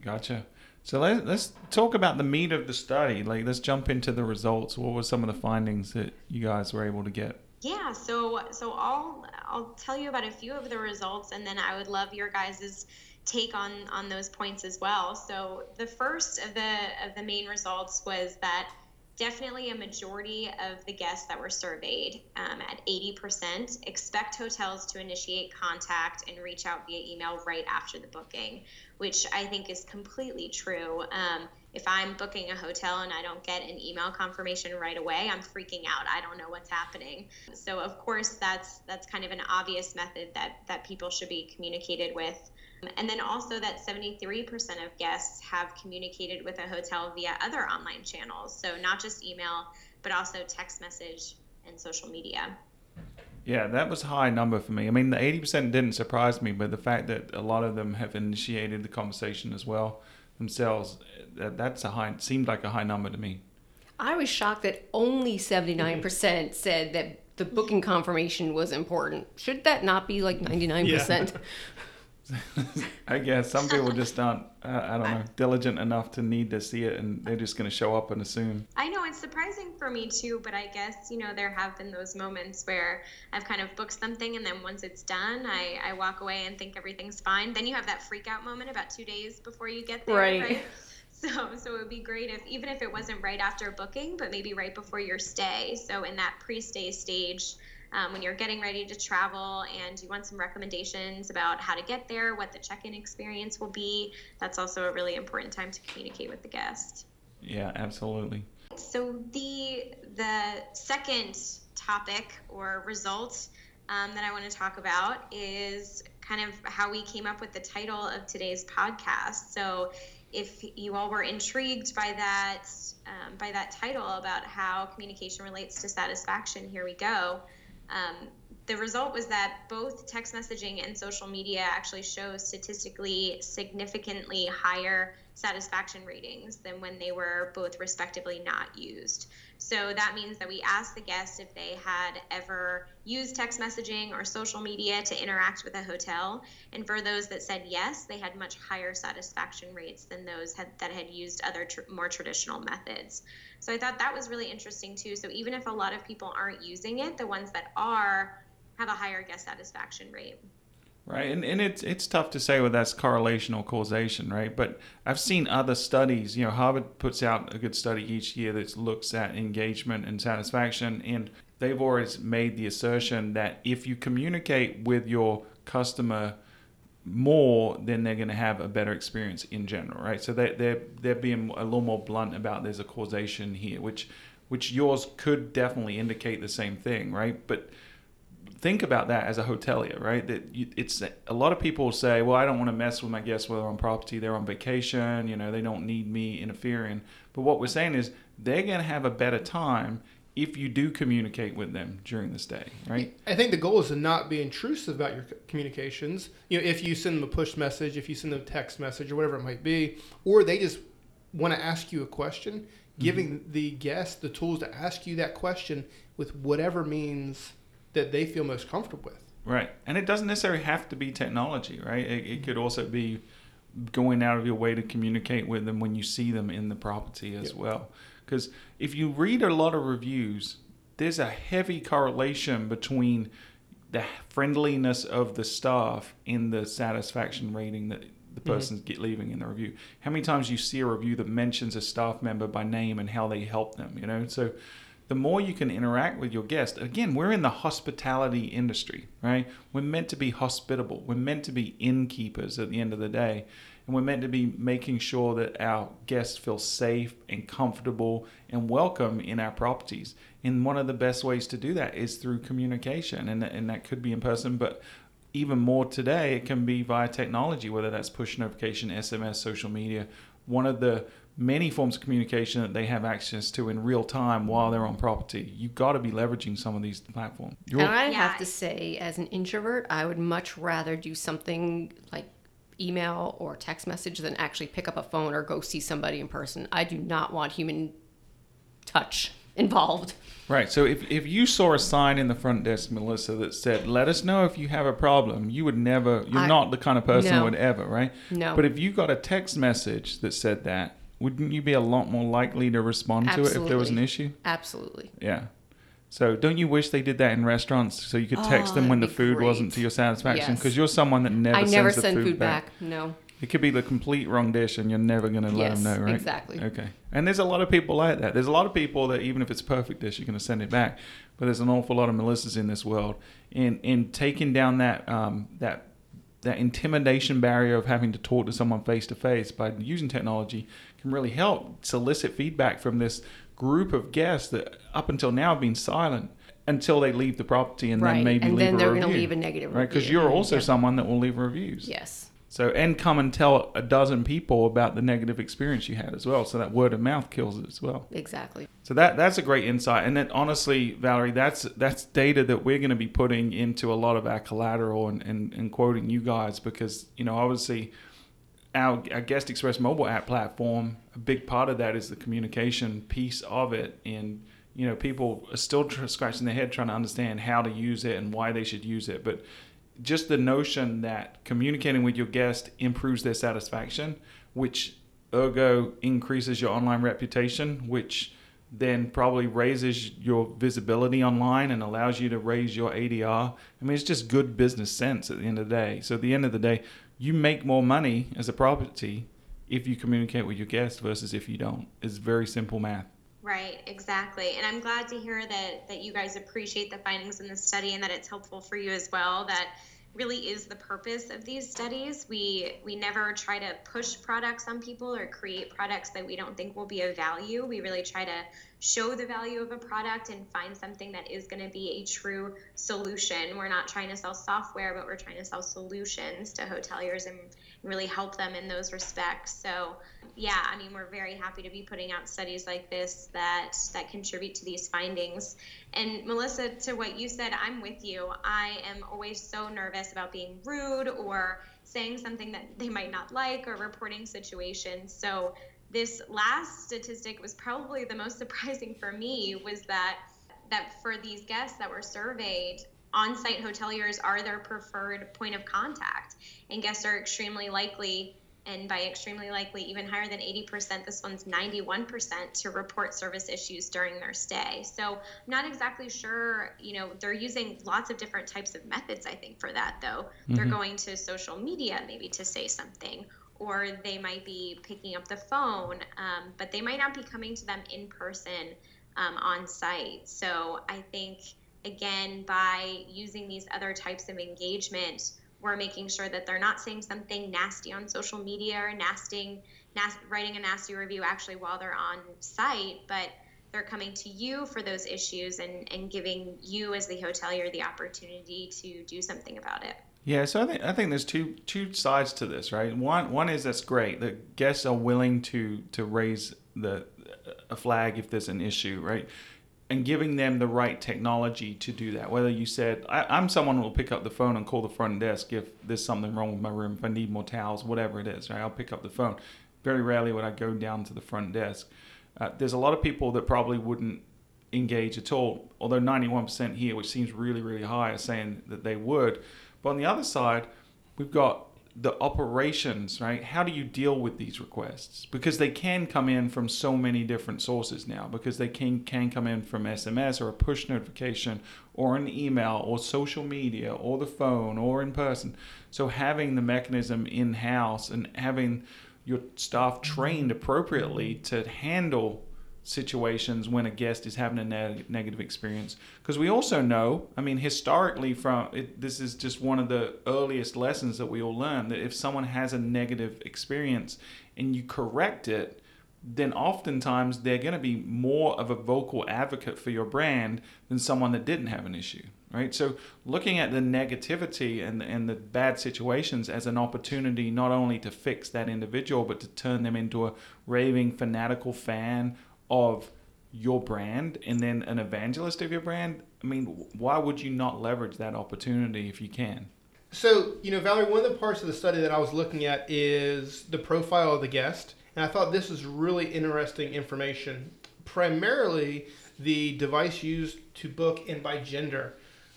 [SPEAKER 1] Gotcha. So let, let's talk about the meat of the study. Like, let's jump into the results. What were some of the findings that you guys were able to get?
[SPEAKER 4] Yeah, so so I'll I'll tell you about a few of the results, and then I would love your guys's take on on those points as well. So the first of the of the main results was that definitely a majority of the guests that were surveyed um, at 80% expect hotels to initiate contact and reach out via email right after the booking which i think is completely true. Um, if i'm booking a hotel and i don't get an email confirmation right away i'm freaking out. I don't know what's happening. So of course that's that's kind of an obvious method that that people should be communicated with and then also that 73% of guests have communicated with a hotel via other online channels. So not just email, but also text message and social media.
[SPEAKER 1] Yeah, that was a high number for me. I mean, the 80% didn't surprise me, but the fact that a lot of them have initiated the conversation as well themselves, that, that's a high, seemed like a high number to me.
[SPEAKER 3] I was shocked that only 79% mm-hmm. said that the booking confirmation was important. Should that not be like 99%?
[SPEAKER 1] I guess some people just aren't, uh, I don't know, diligent enough to need to see it and they're just going to show up and assume.
[SPEAKER 4] I know it's surprising for me too, but I guess, you know, there have been those moments where I've kind of booked something and then once it's done, I, I walk away and think everything's fine. Then you have that freak out moment about two days before you get there,
[SPEAKER 3] Right.
[SPEAKER 4] right? So, so it would be great if even if it wasn't right after booking, but maybe right before your stay. So in that pre-stay stage, um, when you're getting ready to travel and you want some recommendations about how to get there, what the check-in experience will be, that's also a really important time to communicate with the guest.
[SPEAKER 1] Yeah, absolutely.
[SPEAKER 4] So the the second topic or result um, that I want to talk about is kind of how we came up with the title of today's podcast. So if you all were intrigued by that um, by that title about how communication relates to satisfaction, here we go. Um, the result was that both text messaging and social media actually show statistically significantly higher satisfaction ratings than when they were both respectively not used. So that means that we asked the guests if they had ever used text messaging or social media to interact with a hotel. And for those that said yes, they had much higher satisfaction rates than those had, that had used other tr- more traditional methods. So I thought that was really interesting too. So even if a lot of people aren't using it, the ones that are have a higher guest satisfaction rate.
[SPEAKER 1] Right, and, and it's it's tough to say whether that's correlation or causation, right? But I've seen other studies. You know, Harvard puts out a good study each year that looks at engagement and satisfaction, and they've always made the assertion that if you communicate with your customer more, then they're going to have a better experience in general, right? So they they're they're being a little more blunt about there's a causation here, which which yours could definitely indicate the same thing, right? But think about that as a hotelier, right? That you, it's a lot of people say, "Well, I don't want to mess with my guests while they're on property. They're on vacation. You know, they don't need me interfering." But what we're saying is they're going to have a better time if you do communicate with them during the stay, right?
[SPEAKER 2] I think the goal is to not be intrusive about your communications. You know, if you send them a push message, if you send them a text message, or whatever it might be, or they just want to ask you a question, giving mm-hmm. the guest the tools to ask you that question with whatever means that they feel most comfortable with.
[SPEAKER 1] Right. And it doesn't necessarily have to be technology, right? It, it could also be going out of your way to communicate with them when you see them in the property as
[SPEAKER 2] Yep.
[SPEAKER 1] well. Because if you read a lot of reviews, there's a heavy correlation between the friendliness of the staff and the satisfaction rating that the mm-hmm. person's get leaving in the review. How many times you see a review that mentions a staff member by name and how they help them, you know? So the more you can interact with your guest, again, we're in the hospitality industry, right? We're meant to be hospitable. We're meant to be innkeepers at the end of the day. And we're meant to be making sure that our guests feel safe and comfortable and welcome in our properties. And one of the best ways to do that is through communication. And, and that could be in person, but even more today, it can be via technology, whether that's push notification, SMS, social media. One of the many forms of communication that they have access to in real time while they're on property. You've got to be leveraging some of these platforms. You're-
[SPEAKER 3] And I
[SPEAKER 4] Yeah.
[SPEAKER 3] have to say, as an introvert, I would much rather do something like email or text message than actually pick up a phone or go see somebody in person. I do not want human touch involved.
[SPEAKER 1] Right. So if, if you saw a sign in the front desk, Melissa, that said, let us know if you have a problem, you would never, you're
[SPEAKER 3] I-
[SPEAKER 1] not the kind of person
[SPEAKER 3] No.
[SPEAKER 1] who would ever, right?
[SPEAKER 3] No.
[SPEAKER 1] But if you got a text message that said that, wouldn't you be a lot more likely to respond to it if there was an issue?
[SPEAKER 3] Absolutely.
[SPEAKER 1] Yeah. So don't you wish they did that in restaurants so you could text
[SPEAKER 3] Oh,
[SPEAKER 1] them when the food
[SPEAKER 3] great.
[SPEAKER 1] wasn't to your satisfaction?
[SPEAKER 3] Yes.
[SPEAKER 1] Because you're someone that never
[SPEAKER 3] I
[SPEAKER 1] sends
[SPEAKER 3] never
[SPEAKER 1] the
[SPEAKER 3] send
[SPEAKER 1] food,
[SPEAKER 3] food
[SPEAKER 1] back.
[SPEAKER 3] back. No.
[SPEAKER 1] It could be the complete wrong dish, and you're never going to let
[SPEAKER 3] Yes,
[SPEAKER 1] them know, right?
[SPEAKER 3] exactly.
[SPEAKER 1] Okay. And there's a lot of people like that. There's a lot of people that even if it's a perfect dish, you're going to send it back. But there's an awful lot of Melissas in this world, and in taking down that um, that that intimidation barrier of having to talk to someone face to face by using technology can really help solicit feedback from this group of guests that up until now have been silent until they leave the property and
[SPEAKER 3] right.
[SPEAKER 1] then maybe
[SPEAKER 3] and
[SPEAKER 1] leave
[SPEAKER 3] then
[SPEAKER 1] a
[SPEAKER 3] they're going to leave a negative review
[SPEAKER 1] right because you're also
[SPEAKER 3] Yeah.
[SPEAKER 1] someone that will leave reviews
[SPEAKER 3] Yes.
[SPEAKER 1] So and come and tell a dozen people about the negative experience you had as well. So that word of mouth kills it as well.
[SPEAKER 3] Exactly.
[SPEAKER 1] So that that's a great insight. And then honestly, Valerie, that's that's data that we're going to be putting into a lot of our collateral and, and, and quoting you guys because you know obviously our, our Guest Express mobile app platform, a big part of that is the communication piece of it. And you know people are still scratching their head trying to understand how to use it and why they should use it, but just the notion that communicating with your guest improves their satisfaction, which ergo increases your online reputation, which then probably raises your visibility online and allows you to raise your ADR. I mean, it's just good business sense at the end of the day. So at the end of the day, you make more money as a property if you communicate with your guest versus if you don't. It's very simple math.
[SPEAKER 4] Right, exactly. And I'm glad to hear that that you guys appreciate the findings in the study and that it's helpful for you as well that really is the purpose of these studies. We we never try to push products on people or create products that we don't think will be of value. We really try to show the value of a product and find something that is going to be a true solution. We're not trying to sell software, but we're trying to sell solutions to hoteliers and really help them in those respects. So, yeah, I mean, we're very happy to be putting out studies like this that that contribute to these findings. And Melissa, to what you said, I'm with you. I am always so nervous about being rude or saying something that they might not like or reporting situations. So this last statistic was probably the most surprising for me was that that for these guests that were surveyed on-site hoteliers are their preferred point of contact. And guests are extremely likely and by extremely likely even higher than 80% this one's 91% to report service issues during their stay. So i'm not exactly sure you know they're using lots of different types of methods i think for that though. Mm-hmm. they're going to social media maybe to say something or they might be picking up the phone, um, but they might not be coming to them in person um, on site. So I think, again, by using these other types of engagement, we're making sure that they're not saying something nasty on social media or nasty, nas- writing a nasty review actually while they're on site, but they're coming to you for those issues and, and giving you as the hotelier the opportunity to do something about it.
[SPEAKER 1] Yeah, so I think I think there's two two sides to this, right? One one is that's great. The guests are willing to to raise the a flag if there's an issue, right? And giving them the right technology to do that. Whether you said I, am someone who will pick up the phone and call the front desk if there's something wrong with my room, if I need more towels, whatever it is, right? I'll pick up the phone. Very rarely would I go down to the front desk. Uh, there's a lot of people that probably wouldn't engage at all, although 91% here, which seems really really high, are saying that they would but on the other side, we've got the operations, right? How do you deal with these requests? Because they can come in from so many different sources now, because they can, can come in from SMS or a push notification or an email or social media or the phone or in person. So having the mechanism in house and having your staff trained appropriately to handle situations when a guest is having a neg- negative experience. Because we also know i mean historically from it, this is just one of the earliest lessons that we all learn that if someone has a negative experience and you correct it then oftentimes they're going to be more of a vocal advocate for your brand than someone that didn't have an issue right? So looking at the negativity and, and the bad situations as an opportunity not only to fix that individual but to turn them into a raving fanatical fan of your brand and then an evangelist of your brand, I mean, why would you not leverage that opportunity if you can?
[SPEAKER 2] So, you know, Valerie, one of the parts of the study that I was looking at is the profile of the guest. And I thought this was really interesting information. Primarily, the device used to book and by gender.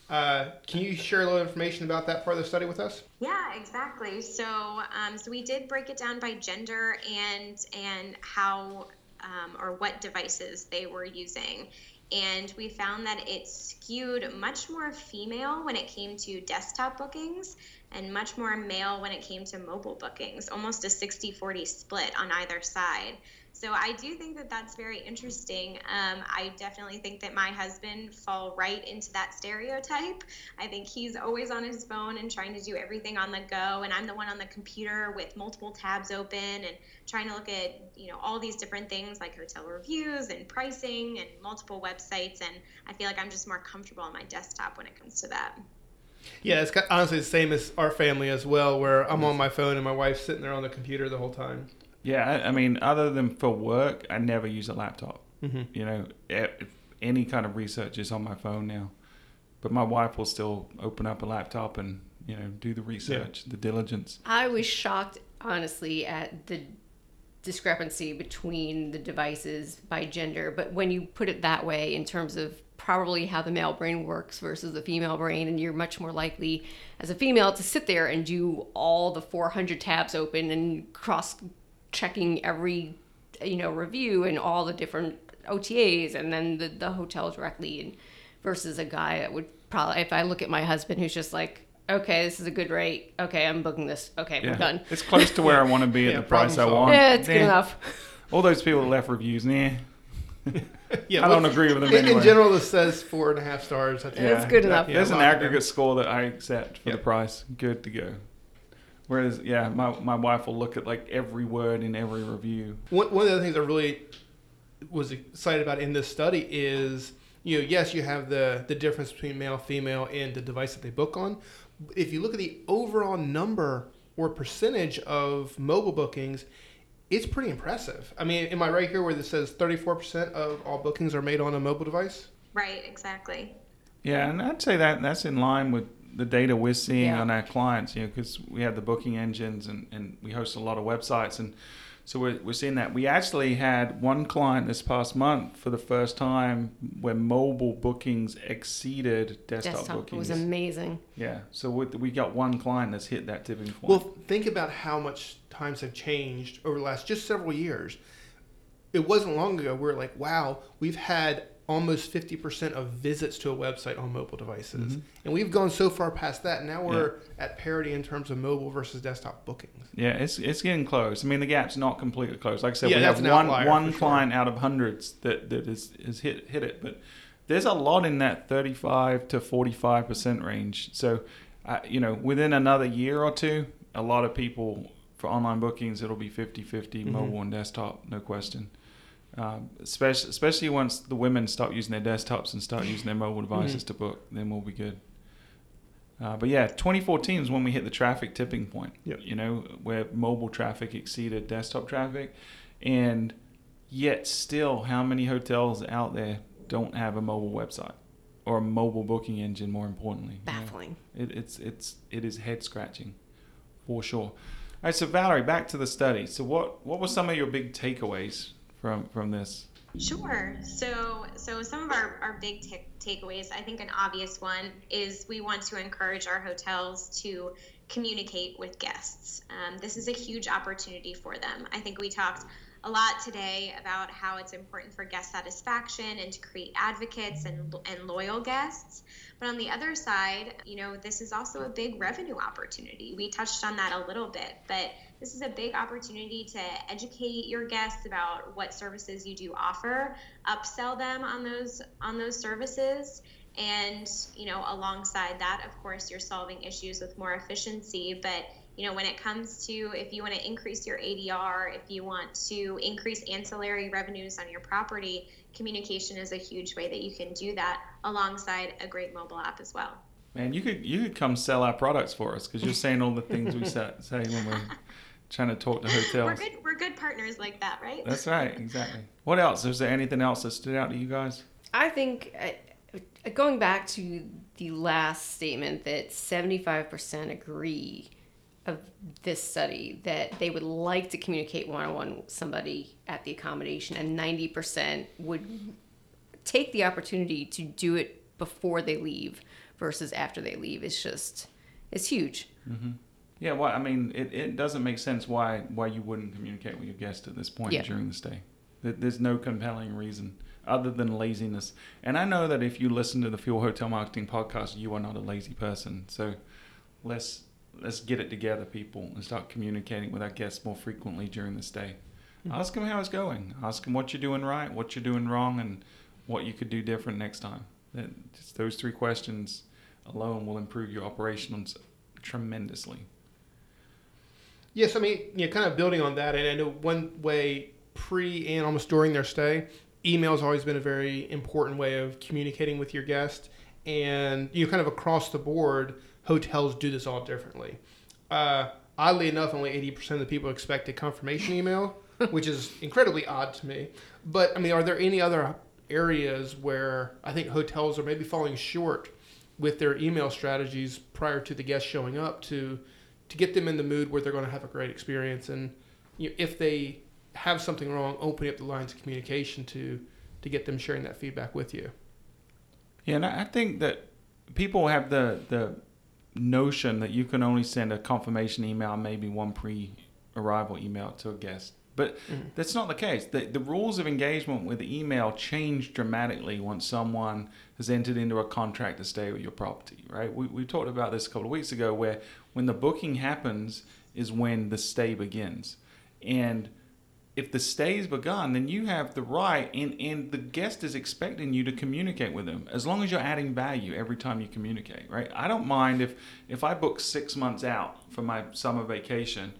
[SPEAKER 2] Uh, can you share a little information about that part of the study with us?
[SPEAKER 4] Yeah, exactly. So, um, so we did break it down by gender and and how um, or what devices they were using. And we found that it skewed much more female when it came to desktop bookings and much more male when it came to mobile bookings, almost a 60 40 split on either side. So I do think that that's very interesting. Um, I definitely think that my husband fall right into that stereotype. I think he's always on his phone and trying to do everything on the go, and I'm the one on the computer with multiple tabs open and trying to look at you know all these different things like hotel reviews and pricing and multiple websites. And I feel like I'm just more comfortable on my desktop when it comes to that.
[SPEAKER 2] Yeah, it's honestly the same as our family as well, where I'm on my phone and my wife's sitting there on the computer the whole time.
[SPEAKER 1] Yeah, I, I mean, other than for work, I never use a laptop.
[SPEAKER 2] Mm-hmm.
[SPEAKER 1] You know, e- any kind of research is on my phone now. But my wife will still open up a laptop and you know do the research, the diligence.
[SPEAKER 3] I was shocked, honestly, at the discrepancy between the devices by gender. But when you put it that way, in terms of probably how the male brain works versus the female brain, and you're much more likely as a female to sit there and do all the 400 tabs open and cross checking every you know review and all the different OTAs and then the, the hotel directly and versus a guy that would probably if I look at my husband who's just like okay this is a good rate okay I'm booking this okay
[SPEAKER 1] Yeah,
[SPEAKER 3] we're done
[SPEAKER 1] it's close to where I want to be at the price I want.
[SPEAKER 3] yeah it's good enough
[SPEAKER 1] All those people that left reviews, nah.
[SPEAKER 2] Yeah,
[SPEAKER 1] I don't agree with them
[SPEAKER 2] in,
[SPEAKER 1] anyway.
[SPEAKER 2] in general, this says four and a half stars. That's
[SPEAKER 3] Yeah. It's good enough.
[SPEAKER 1] There's an aggregate score that I accept for
[SPEAKER 2] Yep.
[SPEAKER 1] the price. Good to go. Whereas, yeah, my, my wife will look at like every word in every review.
[SPEAKER 2] One, one of the other things I really was excited about in this study is, you know, yes, you have the the difference between male, female, and the device that they book on. If you look at the overall number or percentage of mobile bookings, it's pretty impressive. I mean, am I right here where this says 34% of all bookings are made on a mobile device?
[SPEAKER 4] Right, exactly.
[SPEAKER 1] Yeah, and I'd say that that's in line with the data we're seeing
[SPEAKER 3] Yeah.
[SPEAKER 1] on our clients, you know, because we have the booking engines and, and we host a lot of websites. And so we're, we're seeing that. We actually had one client this past month for the first time where mobile bookings exceeded desktop,
[SPEAKER 3] desktop it
[SPEAKER 1] bookings.
[SPEAKER 3] was amazing
[SPEAKER 1] yeah, so we, we got one client that's hit that tipping point.
[SPEAKER 2] Well, think about how much times have changed over the last just several years. It wasn't long ago we are like, wow, we've had almost 50% of visits to a website on mobile devices.
[SPEAKER 1] Mhm.
[SPEAKER 2] And we've gone so far past that. Now we're at parity in terms of mobile versus desktop bookings.
[SPEAKER 1] Yeah, it's it's getting close. I mean, the gap's not completely closed. Like I said,
[SPEAKER 2] Yeah,
[SPEAKER 1] we have one one
[SPEAKER 2] for sure.
[SPEAKER 1] client out of hundreds that that is is hit hit it, but there's a lot in that 35 to 45 percent range. So, uh, you know, within another year or two, a lot of people for online bookings, it'll be 50-50
[SPEAKER 2] Mhm.
[SPEAKER 1] mobile and desktop, no question. Um, especially especially once the women stop using their desktops and start using their mobile devices
[SPEAKER 2] Mhm.
[SPEAKER 1] to book, then we'll be good. Uh, but yeah, 2014 is when we hit the traffic tipping point.
[SPEAKER 2] Yep.
[SPEAKER 1] You know, where mobile traffic exceeded desktop traffic, and yet still, how many hotels out there don't have a mobile website or a mobile booking engine? More importantly, you know?
[SPEAKER 3] baffling
[SPEAKER 1] It, it's it's it is head scratching, for sure. All right, so Valerie, back to the study. So what what were some of your big takeaways from from this?
[SPEAKER 4] Sure. So, so some of our, our big ta- takeaways, I think an obvious one is we want to encourage our hotels to communicate with guests. Um, this is a huge opportunity for them. I think we talked a lot today about how it's important for guest satisfaction and to create advocates and, and loyal guests. But on the other side, you know, this is also a big revenue opportunity. We touched on that a little bit, but this is a big opportunity to educate your guests about what services you do offer, upsell them on those on those services, and you know, alongside that, of course, you're solving issues with more efficiency, but you know, when it comes to if you want to increase your ADR, if you want to increase ancillary revenues on your property, communication is a huge way that you can do that alongside a great mobile app as well.
[SPEAKER 1] Man, you could you could come sell our products for us because you're saying all the things we say, say when we're trying to talk to hotels.
[SPEAKER 4] We're good we're good partners like that, right?
[SPEAKER 1] That's right, exactly. What else? Is there anything else that stood out to you guys?
[SPEAKER 3] I think uh, going back to the last statement that 75% agree of this study that they would like to communicate one-on-one with somebody at the accommodation and 90% would take the opportunity to do it before they leave versus after they leave it's just it's huge
[SPEAKER 1] Yeah, well, I mean, it, it doesn't make sense why why you wouldn't communicate with your guest at this point
[SPEAKER 3] Yeah.
[SPEAKER 1] during the stay. There- There's no compelling reason other than laziness. And I know that if you listen to the Fuel Hotel Marketing podcast, you are not a lazy person. So let's let's get it together, people, and start communicating with our guests more frequently during the stay. Hmm. Ask them how it's going. Ask them what you're doing right, what you're doing wrong, and what you could do different next time. That, just those three questions alone will improve your operations tremendously.
[SPEAKER 2] Yes, I mean, you know, kind of building on that, and I know one way pre and almost during their stay, email has always been a very important way of communicating with your guest. And you know, kind of across the board, hotels do this all differently. Uh, oddly enough, only 80% of the people expect a confirmation email, which is incredibly odd to me. But I mean, are there any other areas where I think hotels are maybe falling short with their email strategies prior to the guest showing up to to get them in the mood where they're going to have a great experience and you know, if they have something wrong, opening up the lines of communication to to get them sharing that feedback with you.
[SPEAKER 1] Yeah, and I think that people have the the notion that you can only send a confirmation email, maybe one pre-arrival email to a guest. But mm-hmm. that's not the case. The, the rules of engagement with email change dramatically once someone has entered into a contract to stay with your property, right? We, we talked about this a couple of weeks ago where when the booking happens is when the stay begins. And if the stay is begun, then you have the right, and, and the guest is expecting you to communicate with them as long as you're adding value every time you communicate, right? I don't mind if, if I book six months out for my summer vacation,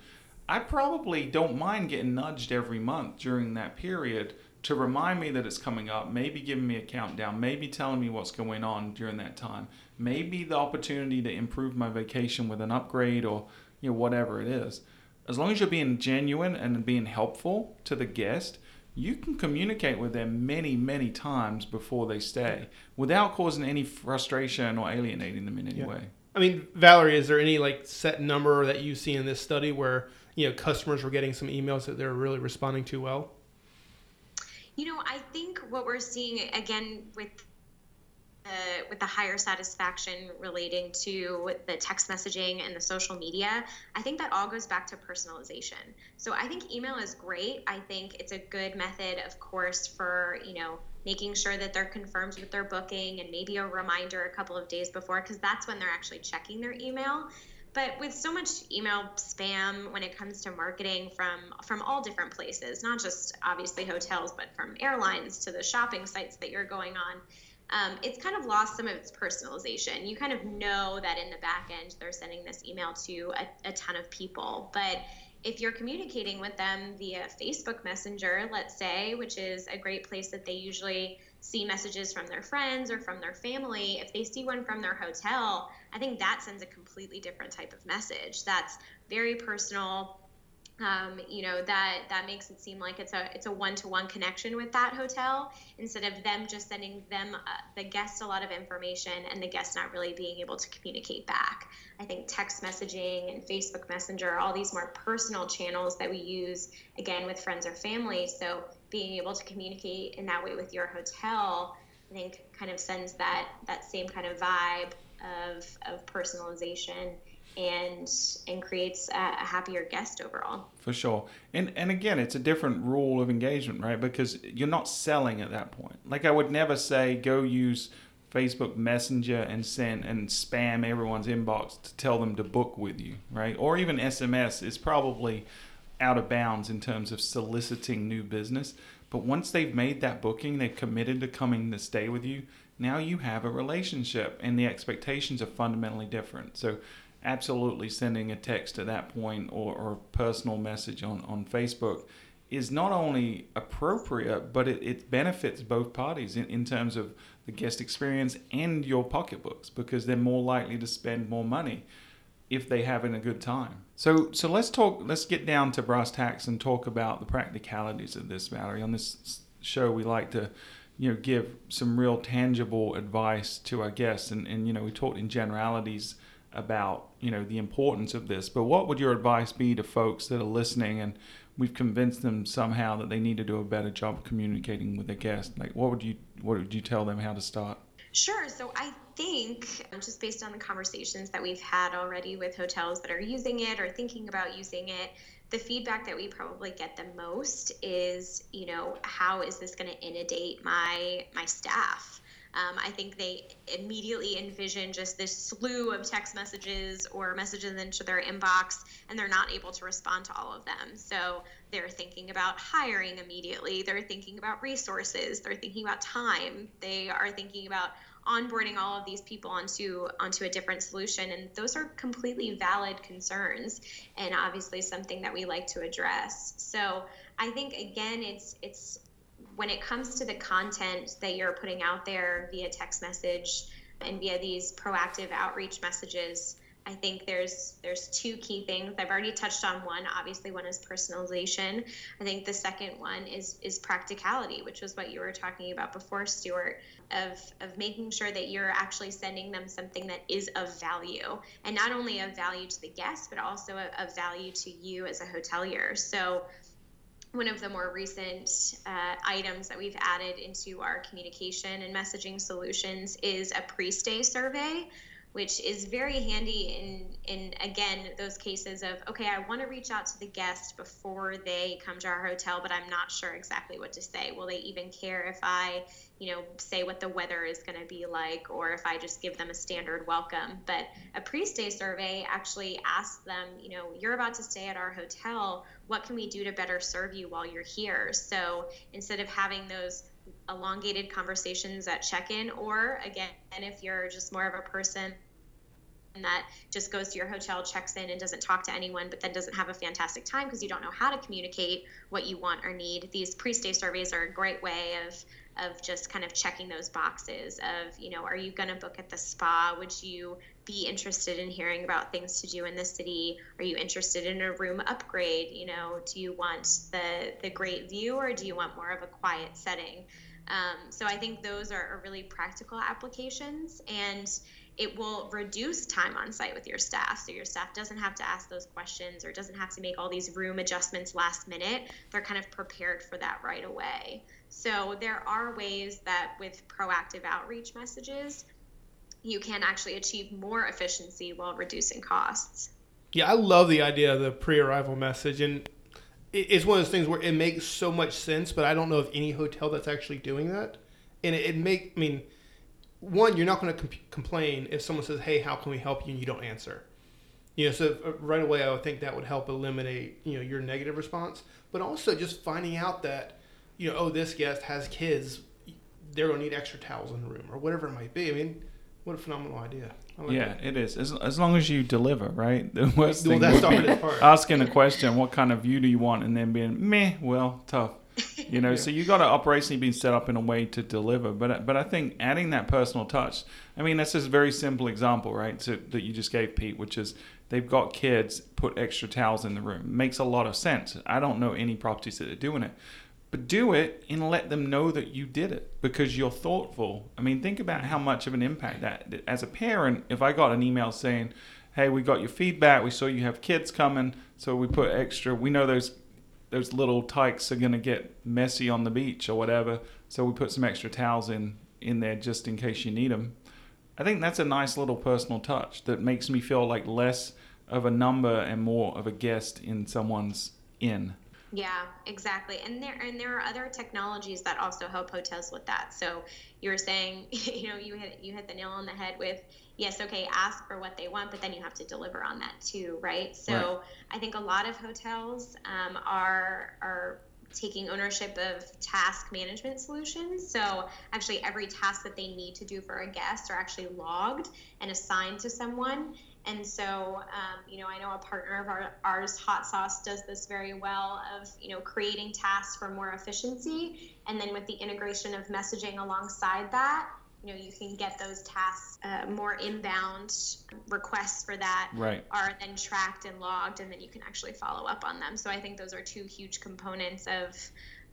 [SPEAKER 1] I probably don't mind getting nudged every month during that period to remind me that it's coming up, maybe giving me a countdown, maybe telling me what's going on during that time, maybe the opportunity to improve my vacation with an upgrade or you know whatever it is as long as you're being genuine and being helpful to the guest, you can communicate with them many, many times before they stay without causing any frustration or alienating them in any yeah. way.
[SPEAKER 2] I mean, Valerie, is there any like set number that you see in this study where you know customers were getting some emails that they're really responding to well?
[SPEAKER 4] You know, I think what we're seeing again with with the higher satisfaction relating to the text messaging and the social media, I think that all goes back to personalization. So I think email is great. I think it's a good method, of course, for you know making sure that they're confirmed with their booking and maybe a reminder a couple of days before because that's when they're actually checking their email but with so much email spam when it comes to marketing from from all different places not just obviously hotels but from airlines to the shopping sites that you're going on um, it's kind of lost some of its personalization. You kind of know that in the back end they're sending this email to a, a ton of people, but if you're communicating with them via Facebook Messenger, let's say, which is a great place that they usually see messages from their friends or from their family, if they see one from their hotel, I think that sends a completely different type of message. That's very personal, um, you know that that makes it seem like it's a it's a one-to-one connection with that hotel instead of them just sending them uh, the guest a lot of information and the guest not really being able to communicate back i think text messaging and facebook messenger all these more personal channels that we use again with friends or family so being able to communicate in that way with your hotel i think kind of sends that that same kind of vibe of of personalization and and creates a, a, happier guest overall.
[SPEAKER 1] For sure, and and again, it's a different rule of engagement, right? Because you're not selling at that point. Like I would never say go use Facebook Messenger and send and spam everyone's inbox to tell them to book with you, right? Or even SMS is probably out of bounds in terms of soliciting new business. But once they've made that booking, they've committed to coming to stay with you. Now you have a relationship, and the expectations are fundamentally different. So absolutely sending a text at that point or, or personal message on, on Facebook is not only appropriate, but it, it benefits both parties in, in terms of the guest experience and your pocketbooks because they're more likely to spend more money if they having a good time. So so let's talk let's get down to brass tacks and talk about the practicalities of this, Valerie. On this show we like to you know give some real tangible advice to our guests and, and you know we talked in generalities about you know the importance of this but what would your advice be to folks that are listening and we've convinced them somehow that they need to do a better job of communicating with their guests like what would you what would you tell them how to start
[SPEAKER 4] sure. So i think um, just based on the conversations that we've had already with hotels that are using it or thinking about using it the feedback that we probably get the most is you know how is this going to inundate my my staff um, I think they immediately envision just this slew of text messages or messages into their inbox, and they're not able to respond to all of them. So they're thinking about hiring immediately. They're thinking about resources. They're thinking about time. They are thinking about onboarding all of these people onto onto a different solution and those are completely valid concerns and obviously something that we like to address so i think again it's it's when it comes to the content that you're putting out there via text message, and via these proactive outreach messages I think there's there's two key things. I've already touched on one. Obviously, one is personalization. I think the second one is is practicality, which was what you were talking about before, Stuart, of of making sure that you're actually sending them something that is of value, and not only of value to the guest, but also of value to you as a hotelier. So one of the more recent uh, items that we've added into our communication and messaging solutions is a pre-stay survey which is very handy in in again those cases of okay i want to reach out to the guest before they come to our hotel but i'm not sure exactly what to say. Will they even care if i you know say what the weather is going to be like or if i just give them a standard welcome? But a pre-stay survey actually asks them you know you're about to stay at our hotel. What can we do to better serve you while you're here? So instead of having those elongated conversations at check-in or again if you're just more of a person that just goes to your hotel, checks in, and doesn't talk to anyone, but then doesn't have a fantastic time because you don't know how to communicate what you want or need. These pre-stay surveys are a great way of of just kind of checking those boxes of you know are you going to book at the spa? Would you be interested in hearing about things to do in the city? Are you interested in a room upgrade? You know do you want the the great view or do you want more of a quiet setting? Um, so i think those are, are really practical applications and it will reduce time on site with your staff. So your staff doesn't have to ask those questions or doesn't have to make all these room adjustments last minute. They're kind of prepared for that right away. So there are ways that with proactive outreach messages, you can actually achieve more efficiency while reducing costs.
[SPEAKER 2] Yeah, I love the idea of the pre-arrival message, and it's one of those things where it makes so much sense. But I don't know of any hotel that's actually doing that, and it, it make I mean one, you're not going to comp- complain if someone says, "Hey, how can we help you?" and you don't answer. You know, so uh, right away, I would think that would help eliminate you know your negative response, but also just finding out that you know, oh, this guest has kids, they're going to need extra towels in the room or whatever it might be. I mean, what a phenomenal idea.
[SPEAKER 1] Like yeah, that. it is. As, as long as you deliver, right? The worst
[SPEAKER 2] well,
[SPEAKER 1] thing
[SPEAKER 2] that's
[SPEAKER 1] would
[SPEAKER 2] be
[SPEAKER 1] asking a question, what kind of view do you want, and then being meh, well, tough. you know, yeah. so you've got to operationally be set up in a way to deliver. But but I think adding that personal touch. I mean, that's just a very simple example, right? So, that you just gave Pete, which is they've got kids put extra towels in the room. Makes a lot of sense. I don't know any properties that are doing it. But do it and let them know that you did it because you're thoughtful. I mean, think about how much of an impact that. As a parent, if I got an email saying, "Hey, we got your feedback. We saw you have kids coming, so we put extra. We know those those little tykes are going to get messy on the beach or whatever. So we put some extra towels in in there just in case you need them. I think that's a nice little personal touch that makes me feel like less of a number and more of a guest in someone's inn.
[SPEAKER 4] Yeah, exactly. And there and there are other technologies that also help hotels with that. So you were saying, you know, you hit you hit the nail on the head with yes, okay, ask for what they want, but then you have to deliver on that too, right? So right. I think a lot of hotels um, are are taking ownership of task management solutions. So actually, every task that they need to do for a guest are actually logged and assigned to someone. And so, um, you know, I know a partner of our, ours, HotSOS, does this very well of, you know, creating tasks for more efficiency. And then with the integration of messaging alongside that, you know you can get those tasks uh, more inbound requests for that
[SPEAKER 1] right.
[SPEAKER 4] are then tracked and logged and then you can actually follow up on them. So i think those are two huge components of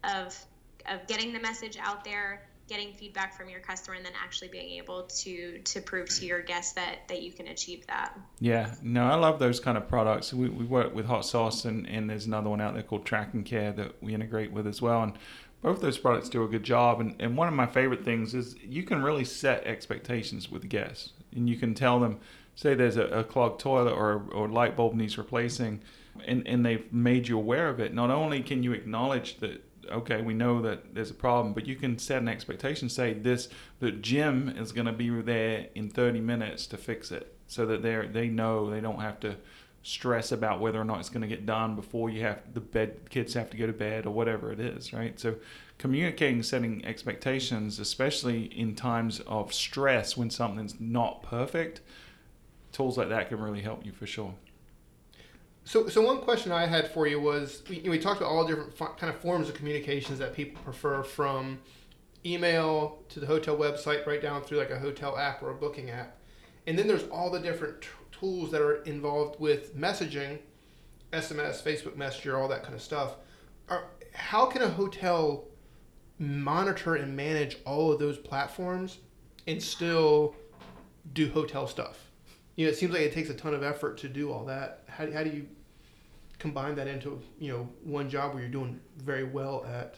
[SPEAKER 4] of of getting the message out there getting feedback from your customer and then actually being able to to prove to your guests that that you can achieve that.
[SPEAKER 1] Yeah. No i love those kind of products. We, we work with HotSOS and and there's another one out there called track and care that we integrate with as well. And both those products do a good job. And, and one of my favorite things is you can really set expectations with guests. And you can tell them, say there's a, a clogged toilet or, or light bulb needs replacing, and, and they've made you aware of it. Not only can you acknowledge that, okay, we know that there's a problem, but you can set an expectation, say this, that Jim is going to be there in 30 minutes to fix it so that they they know they don't have to stress about whether or not it's going to get done before you have the bed kids have to go to bed or whatever it is right so communicating setting expectations especially in times of stress when something's not perfect tools like that can really help you for sure
[SPEAKER 2] so, so one question I had for you was we, we talked about all different kind of forms of communications that people prefer from email to the hotel website, right down through like a hotel app or a booking app. And then there's all the different tools that are involved with messaging, SMS, Facebook Messenger, all that kind of stuff. Are, how can a hotel monitor and manage all of those platforms and still do hotel stuff? You know, it seems like it takes a ton of effort to do all that. How, how do you combine that into you know one job where you're doing very well at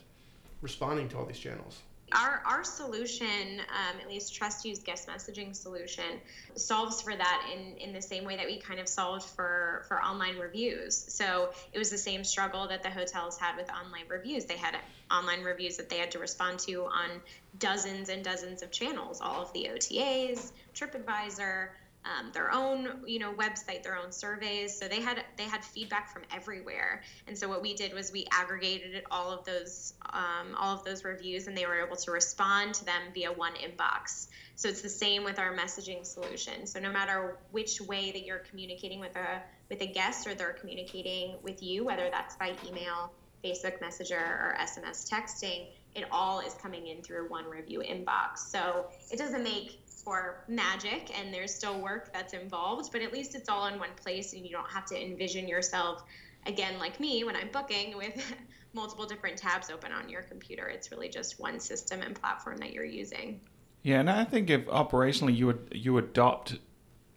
[SPEAKER 2] responding to all these channels?
[SPEAKER 4] Our our solution, um, at least TrustYou's guest messaging solution, solves for that in in the same way that we kind of solved for for online reviews. So it was the same struggle that the hotels had with online reviews. They had online reviews that they had to respond to on dozens and dozens of channels, all of the OTAs, TripAdvisor um, their own you know website their own surveys. So they had they had feedback from everywhere. And so what we did was we aggregated all of those um, all of those reviews and they were able to respond to them via one inbox. So it's the same with our messaging solution. So no matter which way that you're communicating with a with a guest or they're communicating with you whether that's by email facebook messenger or sms texting it all is coming in through one review inbox. So it doesn't make for magic and there's still work that's involved, but at least it's all in one place and you don't have to envision yourself again like me when I'm booking with multiple different tabs open on your computer. It's really just one system and platform that you're using.
[SPEAKER 1] Yeah, and I think if operationally you would you adopt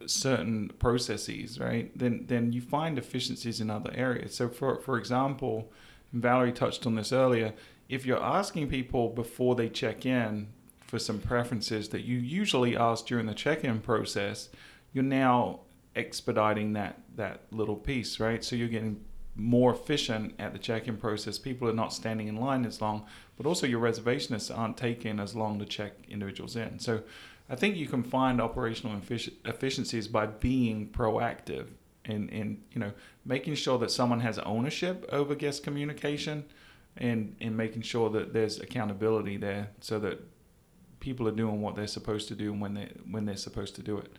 [SPEAKER 1] certain processes, right? Then then you find efficiencies in other areas. So for for example, Valerie touched on this earlier, if you're asking people before they check in for some preferences that you usually ask during the check-in process, you're now expediting that that little piece, right? So you're getting more efficient at the check-in process. People are not standing in line as long, but also your reservationists aren't taking as long to check individuals in. So I think you can find operational efficiencies by being proactive and, and you know making sure that someone has ownership over guest communication and, and making sure that there's accountability there so that people are doing what they're supposed to do and when they when they're supposed to do it.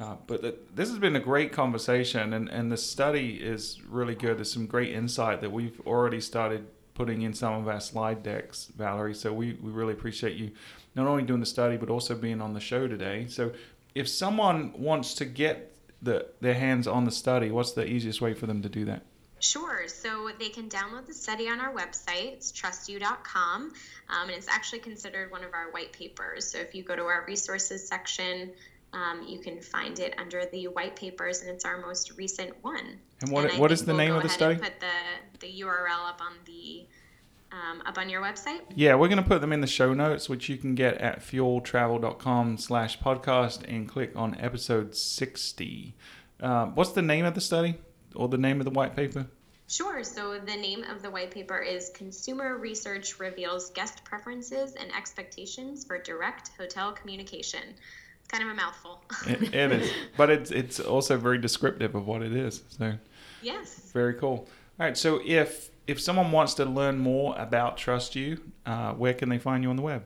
[SPEAKER 1] Uh, but this has been a great conversation, and, and the study is really good. There's some great insight that we've already started putting in some of our slide decks, Valerie. So we, we really appreciate you not only doing the study, but also being on the show today. So if someone wants to get the, their hands on the study, what's the easiest way for them to do that?
[SPEAKER 4] Sure. So they can download the study on our website. It's trustyou.com. Um, and it's actually considered one of our white papers. So if you go to our resources section, um, you can find it under the white papers, and it's our most recent one.
[SPEAKER 1] And what, and what is the
[SPEAKER 4] we'll
[SPEAKER 1] name of the study?
[SPEAKER 4] put the, the URL up on the um, up on your website.
[SPEAKER 1] Yeah, we're going to put them in the show notes, which you can get at fueltravel.com slash podcast and click on episode 60. Uh, what's the name of the study? Or the name of the white paper?
[SPEAKER 4] Sure. So the name of the white paper is Consumer Research Reveals Guest Preferences and Expectations for Direct Hotel Communication. It's kind of a mouthful.
[SPEAKER 1] it, it is, but it's it's also very descriptive of what it is. So
[SPEAKER 4] yes,
[SPEAKER 1] very cool. All right. So if if someone wants to learn more about TrustYou, uh, where can they find you on the web?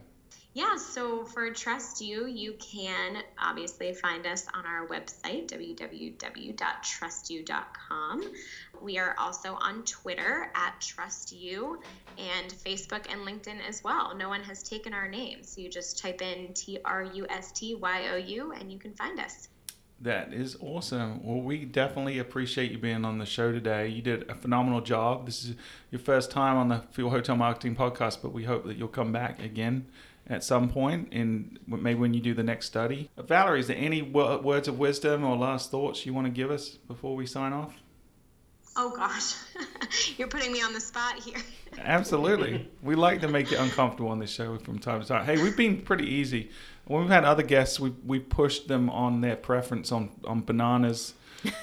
[SPEAKER 4] Yeah, so for TrustYou, you can obviously find us on our website, www.trustyou.com. We are also on Twitter at TrustYou and Facebook and LinkedIn as well. No one has taken our name, so you just type in T R U S T Y O U and you can find us.
[SPEAKER 1] That is awesome. Well, we definitely appreciate you being on the show today. You did a phenomenal job. This is your first time on the Fuel Hotel Marketing Podcast, but we hope that you'll come back again at some point in maybe when you do the next study. Valerie, is there any words of wisdom or last thoughts you want to give us before we sign off?
[SPEAKER 4] Oh gosh, you're putting me on the spot here.
[SPEAKER 1] Absolutely. We like to make it uncomfortable on this show from time to time. Hey, we've been pretty easy. When we've had other guests, we've, we've pushed them on their preference on, on bananas,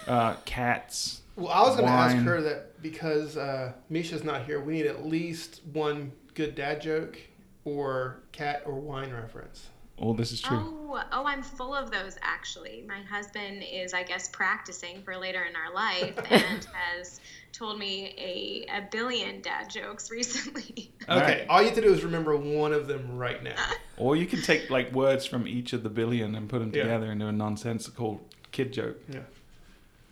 [SPEAKER 1] uh, cats.
[SPEAKER 2] Well, I was going to ask her that because uh, Misha's not here, we need at least one good dad joke or cat or wine reference.
[SPEAKER 1] Oh, this is true.
[SPEAKER 4] Oh, oh, I'm full of those actually. My husband is, I guess, practicing for later in our life and has told me a, a billion dad jokes recently.
[SPEAKER 2] Okay, all you have to do is remember one of them right now.
[SPEAKER 1] or you can take like words from each of the billion and put them yeah. together into a nonsensical kid joke.
[SPEAKER 2] Yeah.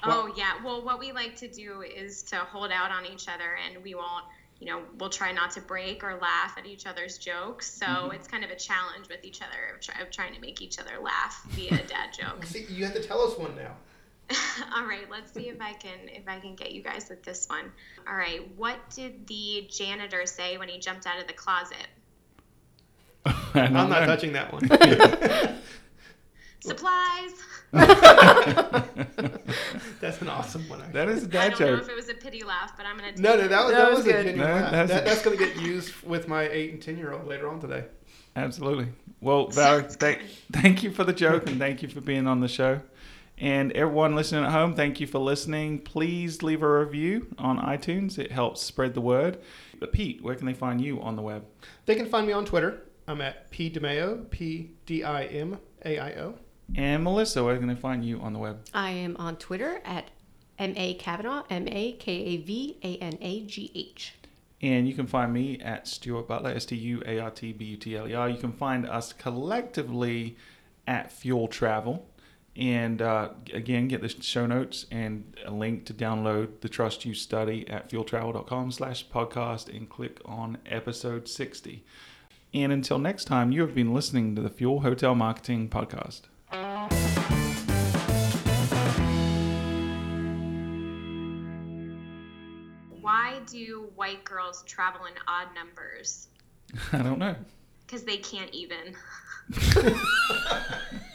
[SPEAKER 4] Oh, yeah. Well, what we like to do is to hold out on each other and we won't you know, we'll try not to break or laugh at each other's jokes. So
[SPEAKER 2] Mm-hmm.
[SPEAKER 4] it's kind of a challenge with each other of, try, of trying to make each other laugh via dad jokes.
[SPEAKER 2] See, you have to tell us one now.
[SPEAKER 4] All right, let's see if I can if I can get you guys with this one. All right, what did the janitor say when he jumped out of the closet?
[SPEAKER 1] I don't
[SPEAKER 2] I'm not touching that one.
[SPEAKER 4] Supplies.
[SPEAKER 2] That's an awesome one. Actually.
[SPEAKER 1] That is a
[SPEAKER 4] I
[SPEAKER 1] dad I
[SPEAKER 4] don't know if it was a pity laugh, but I'm gonna. Take
[SPEAKER 2] No, no, that was,
[SPEAKER 3] That
[SPEAKER 2] that
[SPEAKER 3] was
[SPEAKER 2] was a
[SPEAKER 3] good.
[SPEAKER 2] genuine
[SPEAKER 1] No,
[SPEAKER 2] laugh.
[SPEAKER 1] that's-
[SPEAKER 2] That, that's going to get used with my eight and ten year old later on today.
[SPEAKER 1] Absolutely. Well, Valerie, thank, thank you for the joke and thank you for being on the show. And everyone listening at home, thank you for listening. Please leave a review on iTunes. It helps spread the word. But Pete, where can they find you on the web?
[SPEAKER 2] They can find me on Twitter. I'm at P P D I M A I O.
[SPEAKER 1] And Melissa, where can they find you on the web?
[SPEAKER 3] I am on Twitter at M A Kavanagh, M A K A V A N A G H.
[SPEAKER 1] And you can find me at Stuart Butler, S T U A R T B U T L E R. You can find us collectively at Fuel Travel. And uh, again, get the show notes and a link to download the TrustYou Study at fueltravel.com slash podcast and click on episode 60. And until next time, you have been listening to the Fuel Hotel Marketing Podcast.
[SPEAKER 4] Why do white girls travel in odd numbers?
[SPEAKER 1] I don't know.
[SPEAKER 4] Because they can't even.